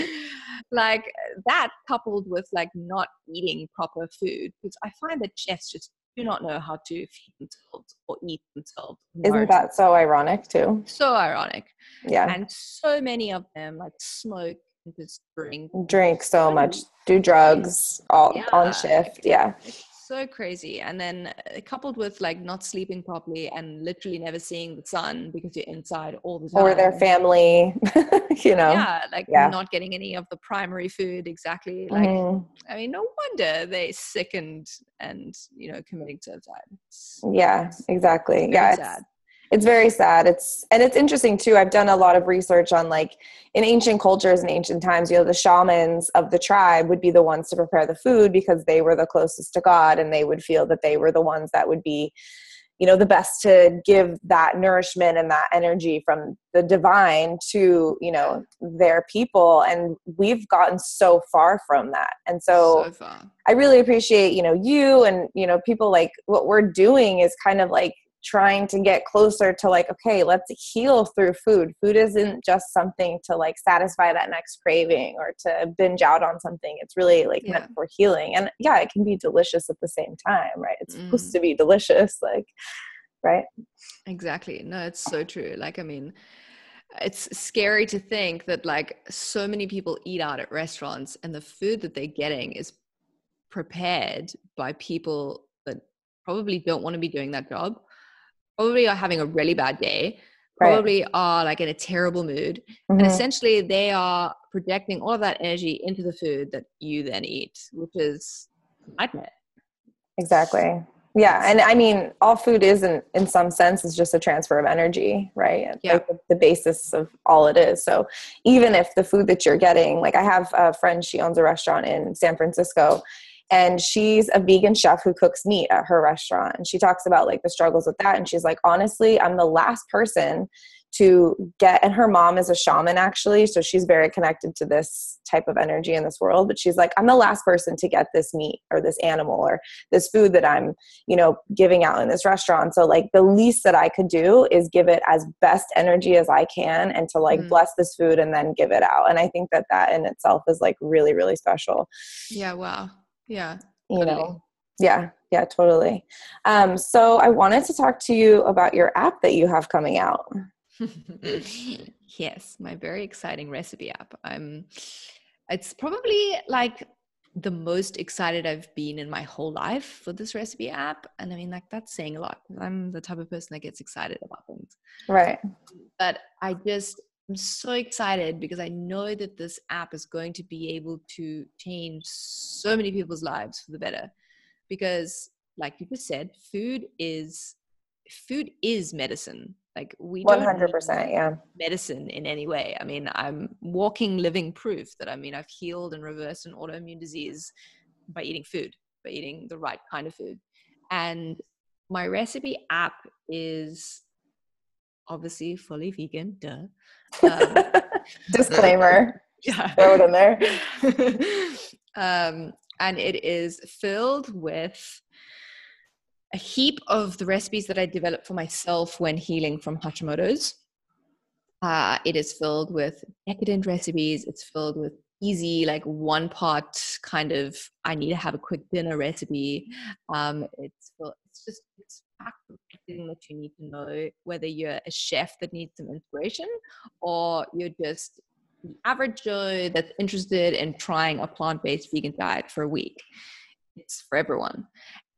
[LAUGHS] like that coupled with like not eating proper food because i find that chefs just do not know how to feed themselves or eat themselves. Isn't that so ironic too? So ironic. Yeah. And so many of them like smoke and just drink. Drink so much, do drugs all yeah. on shift. Yeah. It's so crazy. And then uh, coupled with like not sleeping properly and literally never seeing the sun because you're inside all the time. Or their family, [LAUGHS] you know. Yeah, like yeah. not getting any of the primary food exactly. Like mm-hmm. I mean, no wonder they sickened and you know committing suicide. yeah, exactly. yeah, it's very sad. It's and it's interesting too. I've done a lot of research on like in ancient cultures and ancient times you know the shamans of the tribe would be the ones to prepare the food because they were the closest to god and they would feel that they were the ones that would be you know the best to give that nourishment and that energy from the divine to you know their people. And we've gotten so far from that. And so, so i really appreciate you know you and you know people like what we're doing is kind of like trying to get closer to like okay let's heal through food. Food isn't just something to like satisfy that next craving or to binge out on something. It's really like yeah. meant for healing. And yeah it can be delicious at the same time right? It's mm. supposed to be delicious like right? Exactly. No it's so true. Like i mean it's scary to think that like so many people eat out at restaurants and the food that they're getting is prepared by people that probably don't want to be doing that job probably are having a really bad day, probably right. are like in a terrible mood. Mm-hmm. And essentially, they are projecting all of that energy into the food that you then eat, which is nightmare. Exactly. Yeah, and I mean, all food is, in, in some sense, is just a transfer of energy, right? Yeah. Like the, the basis of all it is. So even if the food that you're getting, like I have a friend, she owns a restaurant in San Francisco, and she's a vegan chef who cooks meat at her restaurant. And she talks about like the struggles with that. And she's like honestly i'm the last person to get and her mom is a shaman actually. So she's very connected to this type of energy in this world. But she's like i'm the last person to get this meat or this animal or this food that i'm you know giving out in this restaurant. So like the least that i could do is give it as best energy as i can and to like mm. bless this food and then give it out. And i think that that in itself is like really really special. Yeah wow yeah. You totally. know, yeah, yeah, totally. Um, so I wanted to talk to you about your app that you have coming out. [LAUGHS] yes, my very exciting recipe app. I'm it's probably like the most excited I've been in my whole life for this recipe app. And I mean, like, that's saying a lot. I'm the type of person that gets excited about things. Right. But I just, I'm so excited because I know that this app is going to be able to change so many people's lives for the better. Because, like you just said, food is food is medicine. Like we 100%, yeah. medicine in any way. I mean, I'm walking living proof that I mean I've healed and reversed an autoimmune disease by eating food, by eating the right kind of food. And my recipe app is obviously fully vegan, duh. Um, [LAUGHS] Disclaimer. [LAUGHS] yeah. Throw it in there. [LAUGHS] um, and it is filled with a heap of the recipes that I developed for myself when healing from Hashimoto's. Uh, it is filled with decadent recipes. It's filled with easy, like one pot kind of I need to have a quick dinner recipe. Um, it's it's just it's packed with that you need to know, whether you're a chef that needs some inspiration or you're just the average Joe that's interested in trying a plant based vegan diet for a week. It's for everyone.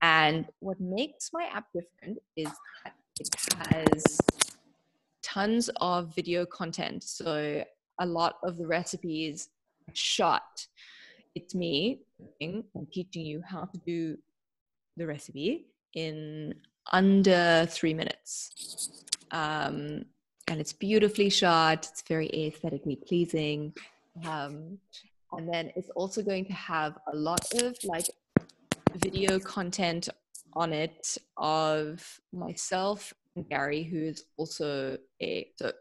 And what makes my app different is that it has tons of video content. So a lot of the recipes shot. It's me teaching you how to do the recipe in under three minutes. Um, and it's beautifully shot, it's very aesthetically pleasing. Um, and then it's also going to have a lot of like video content on it of myself and Gary, who is also a so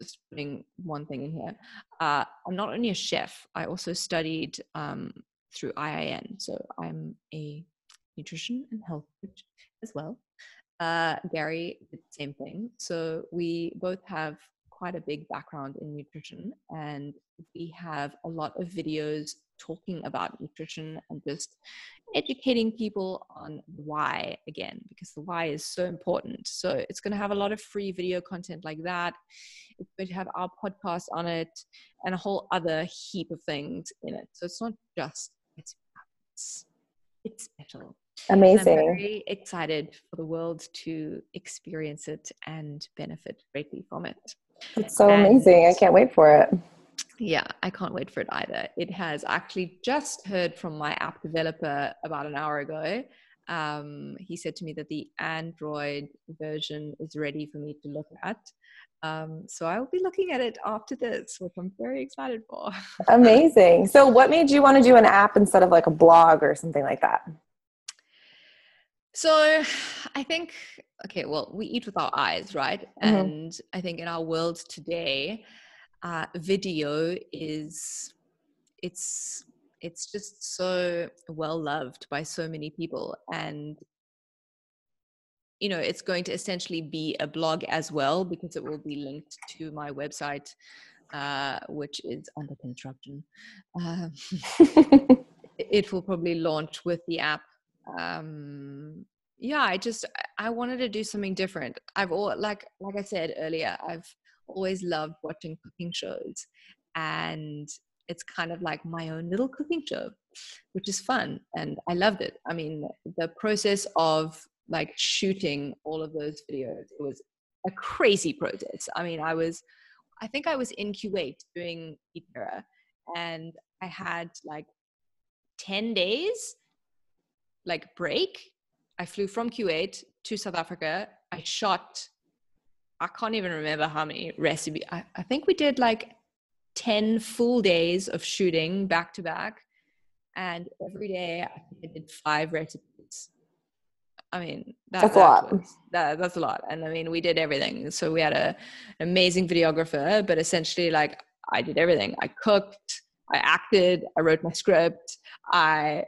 just putting one thing in here. Uh, I'm not only a chef, I also studied um, through IIN. So I'm a nutrition and health coach as well. Uh, Gary did the same thing. So we both have quite a big background in nutrition and we have a lot of videos talking about nutrition and just educating people on why again because the why is so important so it's going to have a lot of free video content like that it's going to have our podcast on it and a whole other heap of things in it so it's not just it's it's special amazing I'm very excited for the world to experience it and benefit greatly from it it's so and amazing i can't wait for it yeah, I can't wait for it either. It has actually just heard from my app developer about an hour ago. Um, he said to me that the Android version is ready for me to look at. Um, so I will be looking at it after this, which I'm very excited for. [LAUGHS] Amazing. So, what made you want to do an app instead of like a blog or something like that? So, I think, okay, well, we eat with our eyes, right? Mm-hmm. And I think in our world today, uh, video is it's it's just so well loved by so many people and you know it's going to essentially be a blog as well because it will be linked to my website uh, which is under construction um, [LAUGHS] it will probably launch with the app um, yeah i just i wanted to do something different. I've all like like i said earlier i've always loved watching cooking shows and it's kind of like my own little cooking show which is fun and i loved it. I mean the process of like shooting all of those videos it was a crazy process. I mean i was i think i was in kuwait doing V Terra, and i had like 10 days like break i flew from kuwait to south africa i shot I can't even remember how many recipes. I, I think we did like 10 full days of shooting back to back. And every day I think I did five recipes. I mean, that, that's that a lot. Was, that, that's a lot. And I mean, we did everything. So we had a, an amazing videographer, but essentially, like, I did everything. I cooked, I acted, I wrote my script, I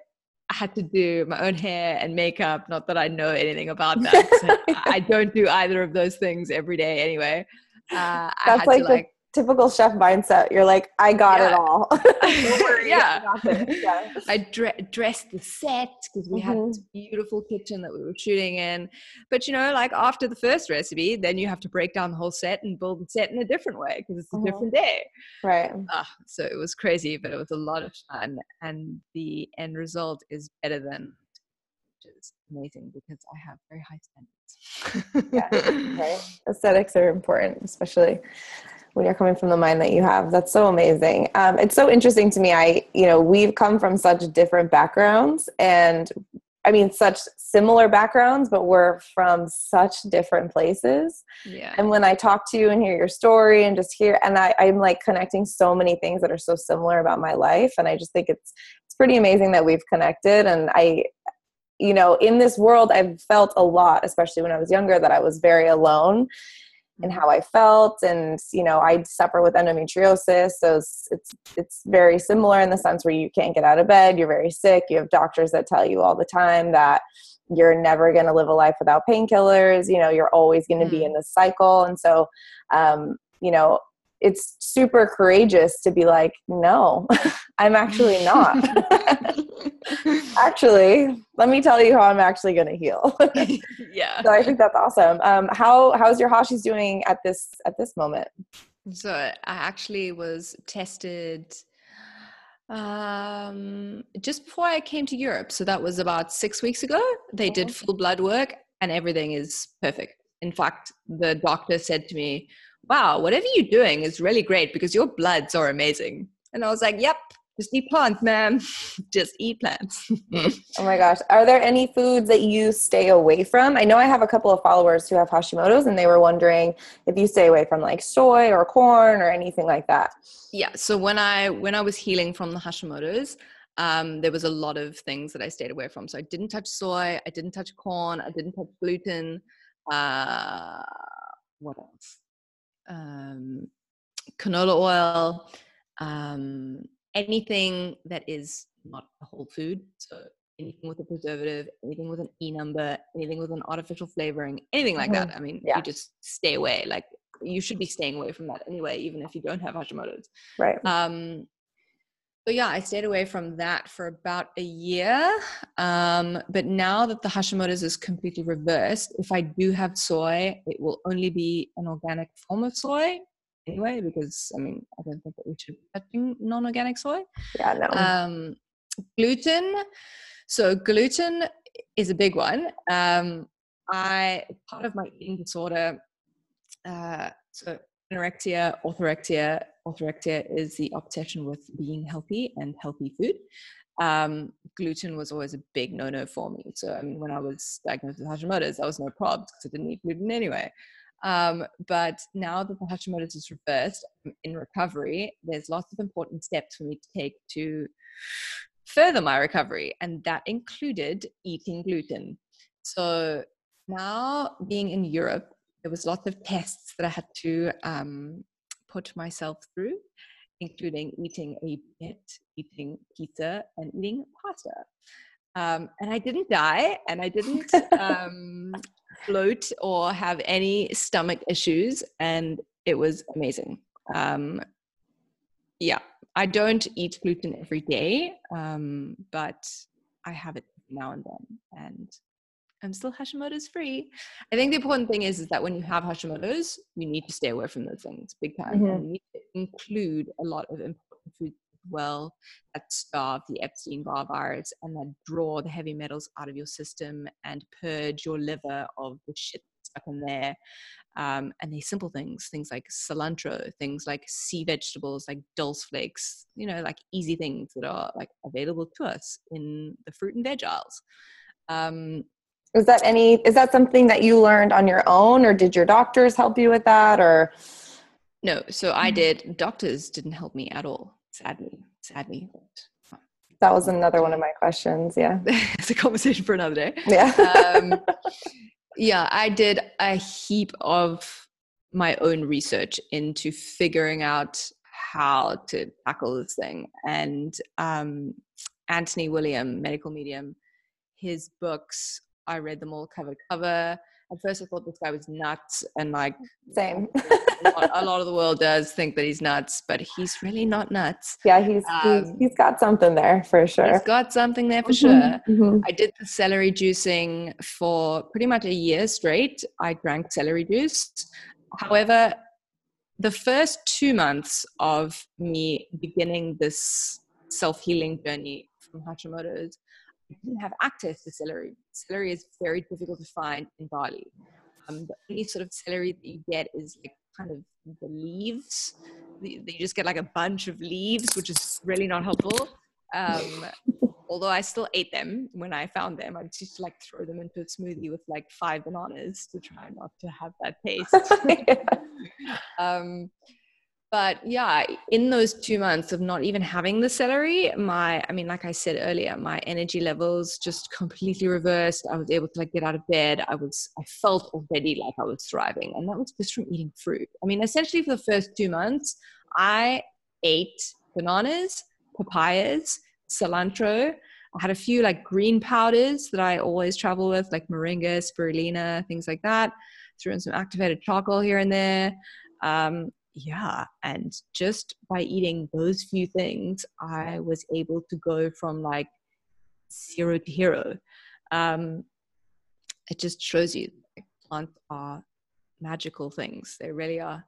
I had to do my own hair and makeup. Not that I know anything about that. [LAUGHS] I don't do either of those things every day anyway. Uh, That's like, to, like typical chef mindset. You're like, I got yeah. it all. [LAUGHS] worry, yeah. I, yeah. I dre- dressed the set because we mm-hmm. had this beautiful kitchen that we were shooting in. But you know, like after the first recipe, then you have to break down the whole set and build the set in a different way because it's a mm-hmm. different day. Right. Uh, so it was crazy, but it was a lot of fun. And the end result is better than which is amazing because I have very high standards. yeah, right. [LAUGHS] Aesthetics are important, especially when you're coming from the mind that you have. That's so amazing. Um, it's so interesting to me. I, you know, we've come from such different backgrounds and I mean, such similar backgrounds, but we're from such different places. Yeah. And when I talk to you and hear your story and just hear, and I, I'm like connecting so many things that are so similar about my life. And I just think it's, it's pretty amazing that we've connected. And I, you know, in this world, I've felt a lot, especially when I was younger, that I was very alone and how I felt. And you know, I suffer with endometriosis, so it's, it's it's very similar in the sense where you can't get out of bed, you're very sick, you have doctors that tell you all the time that you're never going to live a life without painkillers. You know, you're always going to mm. be in this cycle, and so um, you know, it's super courageous to be like, no, [LAUGHS] I'm actually not. [LAUGHS] actually, let me tell you how I'm actually going to heal. [LAUGHS] yeah. So I think that's awesome. Um, how how's your Hashi's doing at this at this moment? So I actually was tested um, just before I came to Europe. So that was about six weeks ago. They did full blood work and everything is perfect. In fact, the doctor said to me, Wow, whatever you're doing is really great because your bloods are amazing. And I was like, Yep, just eat plants, man. [LAUGHS] just eat plants. [LAUGHS] oh my gosh. Are there any foods that you stay away from? I know I have a couple of followers who have Hashimoto's and they were wondering if you stay away from like soy or corn or anything like that. Yeah. So when I when I was healing from the Hashimoto's, um, there was a lot of things that I stayed away from. So I didn't touch soy, I didn't touch corn, I didn't touch gluten. Uh, what else? Um, canola oil. Um, anything that is not a whole food. So anything with a preservative, anything with an E number, anything with an artificial flavoring, anything like mm-hmm. that. I mean, yeah. you just stay away. Like you should be staying away from that anyway, even if you don't have Hashimoto's. Right. Um, so yeah, I stayed away from that for about a year. Um, but now that the Hashimoto's is completely reversed, if I do have soy, it will only be an organic form of soy anyway, because I mean, I don't think that we should be touching non-organic soy. Yeah, no. Um, gluten. So gluten is a big one. Um, I part of my eating disorder. Uh, so anorexia, orthorexia. Orthorexia is the obsession with being healthy and healthy food. Um, gluten was always a big no-no for me. So I mean, when I was diagnosed with Hashimoto's, that was no problem because I didn't eat gluten anyway. Um, but now that the Hashimoto's is reversed in recovery, there's lots of important steps for me to take to further my recovery, and that included eating gluten. So now being in Europe, there was lots of tests that I had to um, put myself through, including eating a bit, eating pizza, and eating pasta. Um, and I didn't die, and I didn't um, float or have any stomach issues, and it was amazing. Um, yeah, I don't eat gluten every day, um, but I have it now and then, and I'm still Hashimoto's free. I think the important thing is, is that when you have Hashimoto's, you need to stay away from those things big time. Mm-hmm. You need to include a lot of important foods as well that starve the Epstein Barr virus and that draw the heavy metals out of your system and purge your liver of the shit stuck in there. Um, and these simple things, things like cilantro, things like sea vegetables, like dulse flakes, you know, like easy things that are like available to us in the fruit and veg aisles. Um, is that any, is that something that you learned on your own or did your doctors help you with that or? No, so I mm-hmm. did. Doctors didn't help me at all sadly, sadly. That was another one of my questions. Yeah. [LAUGHS] it's a conversation for another day. Yeah. um, [LAUGHS] yeah, I did a heap of my own research into figuring out how to tackle this thing. And um, Anthony William, medical medium, his books, I read them all cover to cover at first I thought this guy was nuts and like same. [LAUGHS] a lot of the world does think that he's nuts, but he's really not nuts. Yeah, he's um, he's, he's got something there for sure. He's got something there for mm-hmm, sure. Mm-hmm. I did the celery juicing for pretty much a year straight. I drank celery juice. However, the first two months of me beginning this self-healing journey from Hashimoto's didn't have access to celery. Celery is very difficult to find in Bali. Um, the only sort of celery that you get is like kind of the leaves. You just get like a bunch of leaves, which is really not helpful. Um, although I still ate them when I found them. I just like throw them into a smoothie with like five bananas to try not to have that taste. yeah. [LAUGHS] [LAUGHS] um, but yeah in those two months of not even having the celery my i mean like i said earlier my energy levels just [LAUGHS] completely reversed i was able to like get out of bed i was i felt already like i was thriving and that was just from eating fruit i mean essentially for the first two months i ate bananas papayas cilantro I had a few like green powders that I always travel with, like moringa, spirulina, things like that. Threw in some activated charcoal here and there. Um, yeah and just by eating those few things i was able to go from like zero to hero um it just shows you plants are magical things they really are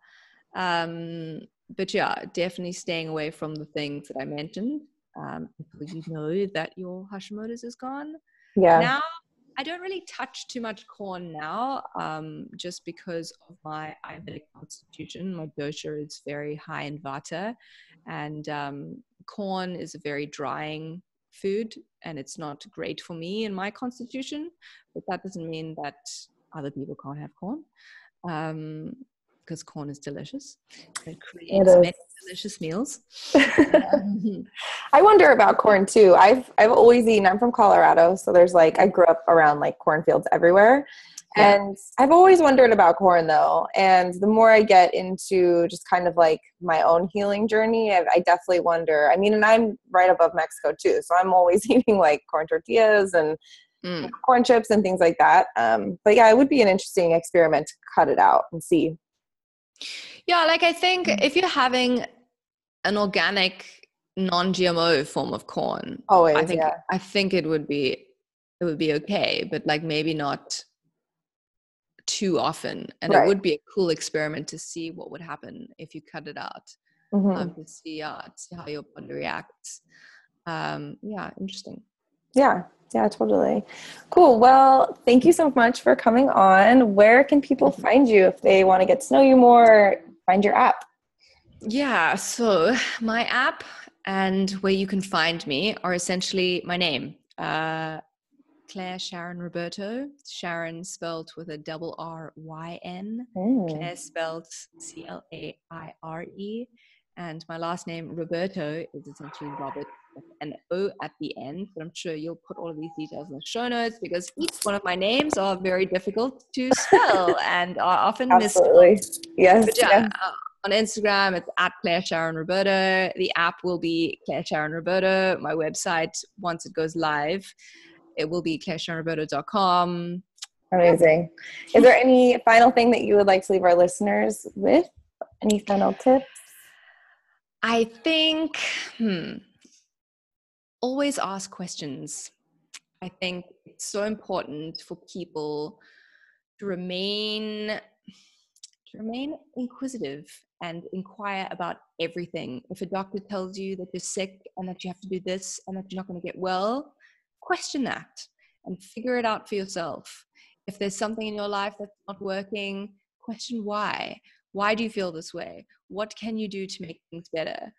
Um, but yeah, definitely staying away from the things that I mentioned um, until you know that your Hashimoto's is gone. Yeah. Now, I don't really touch too much corn now, um, just because of my Ayurvedic constitution. My dosha is very high in vata, and um, corn is a very drying food, and it's not great for me in my constitution. But that doesn't mean that other people can't have corn. Um, because corn is delicious. It creates it many delicious meals. [LAUGHS] I wonder about corn too. I've I've always eaten. I'm from Colorado, so there's like I grew up around like cornfields everywhere. Yeah. And I've always wondered about corn though. And the more I get into just kind of like my own healing journey, I, I definitely wonder. I mean, and I'm right above Mexico too. So I'm always [LAUGHS] eating like corn tortillas and mm. corn chips and things like that. Um, but yeah, it would be an interesting experiment to cut it out and see yeah, like I think mm. if you're having an organic non-GMO form of corn, always, I think yeah. I think it would be it would be okay, but like maybe not too often. And right. it would be a cool experiment to see what would happen if you cut it out. Mm-hmm. Um, to see, uh, see how your body reacts. Um, yeah, interesting. Yeah, yeah, totally. Cool. Well, thank you so much for coming on. Where can people find you if they want to get to know you more, find your app? Yeah, so my app and where you can find me are essentially my name. Uh, Claire Sharryn Roberto. Sharryn spelled with a double R Y N. Mm. Claire spelled C L A I R E. And my last name, Roberto, is essentially Robert an O at the end, but I'm sure you'll put all of these details in the show notes because each one of my names are very difficult to spell [LAUGHS] and are often Absolutely. misspelled. Yes. But yeah, Uh, on Instagram, it's at Claire Sharryn Roberto. The app will be Claire Sharryn Roberto. My website, once it goes live, it will be clairesharrynroberto.com. Amazing. Is there any final thing that you would like to leave our listeners with? Any final tips? I think, hmm, always ask questions. I think it's so important for people to remain to remain inquisitive and inquire about everything. If a doctor tells you that you're sick and that you have to do this and that you're not going to get well, question that and figure it out for yourself. If there's something in your life that's not working, question why. Why do you feel this way? What can you do to make things better?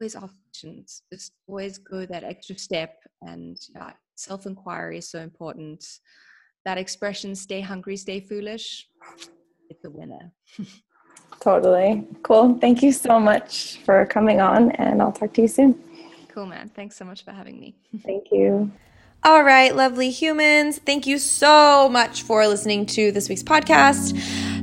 Always ask questions. Just always go that extra step. And yeah, self inquiry is so important. That expression, stay hungry, stay foolish, it's a winner. totally. Cool. Thank you so much for coming on, and I'll talk to you soon. Cool, man. Thanks so much for having me. [LAUGHS] Thank you. All right, lovely humans. Thank you so much for listening to this week's podcast.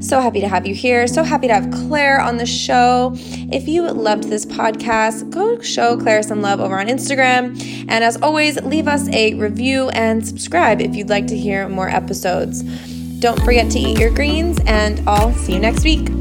So happy to have you here. So happy to have Claire on the show. If you loved this podcast, go show Claire some love over on Instagram. And as always, leave us a review and subscribe if you'd like to hear more episodes. Don't forget to eat your greens, and I'll see you next week.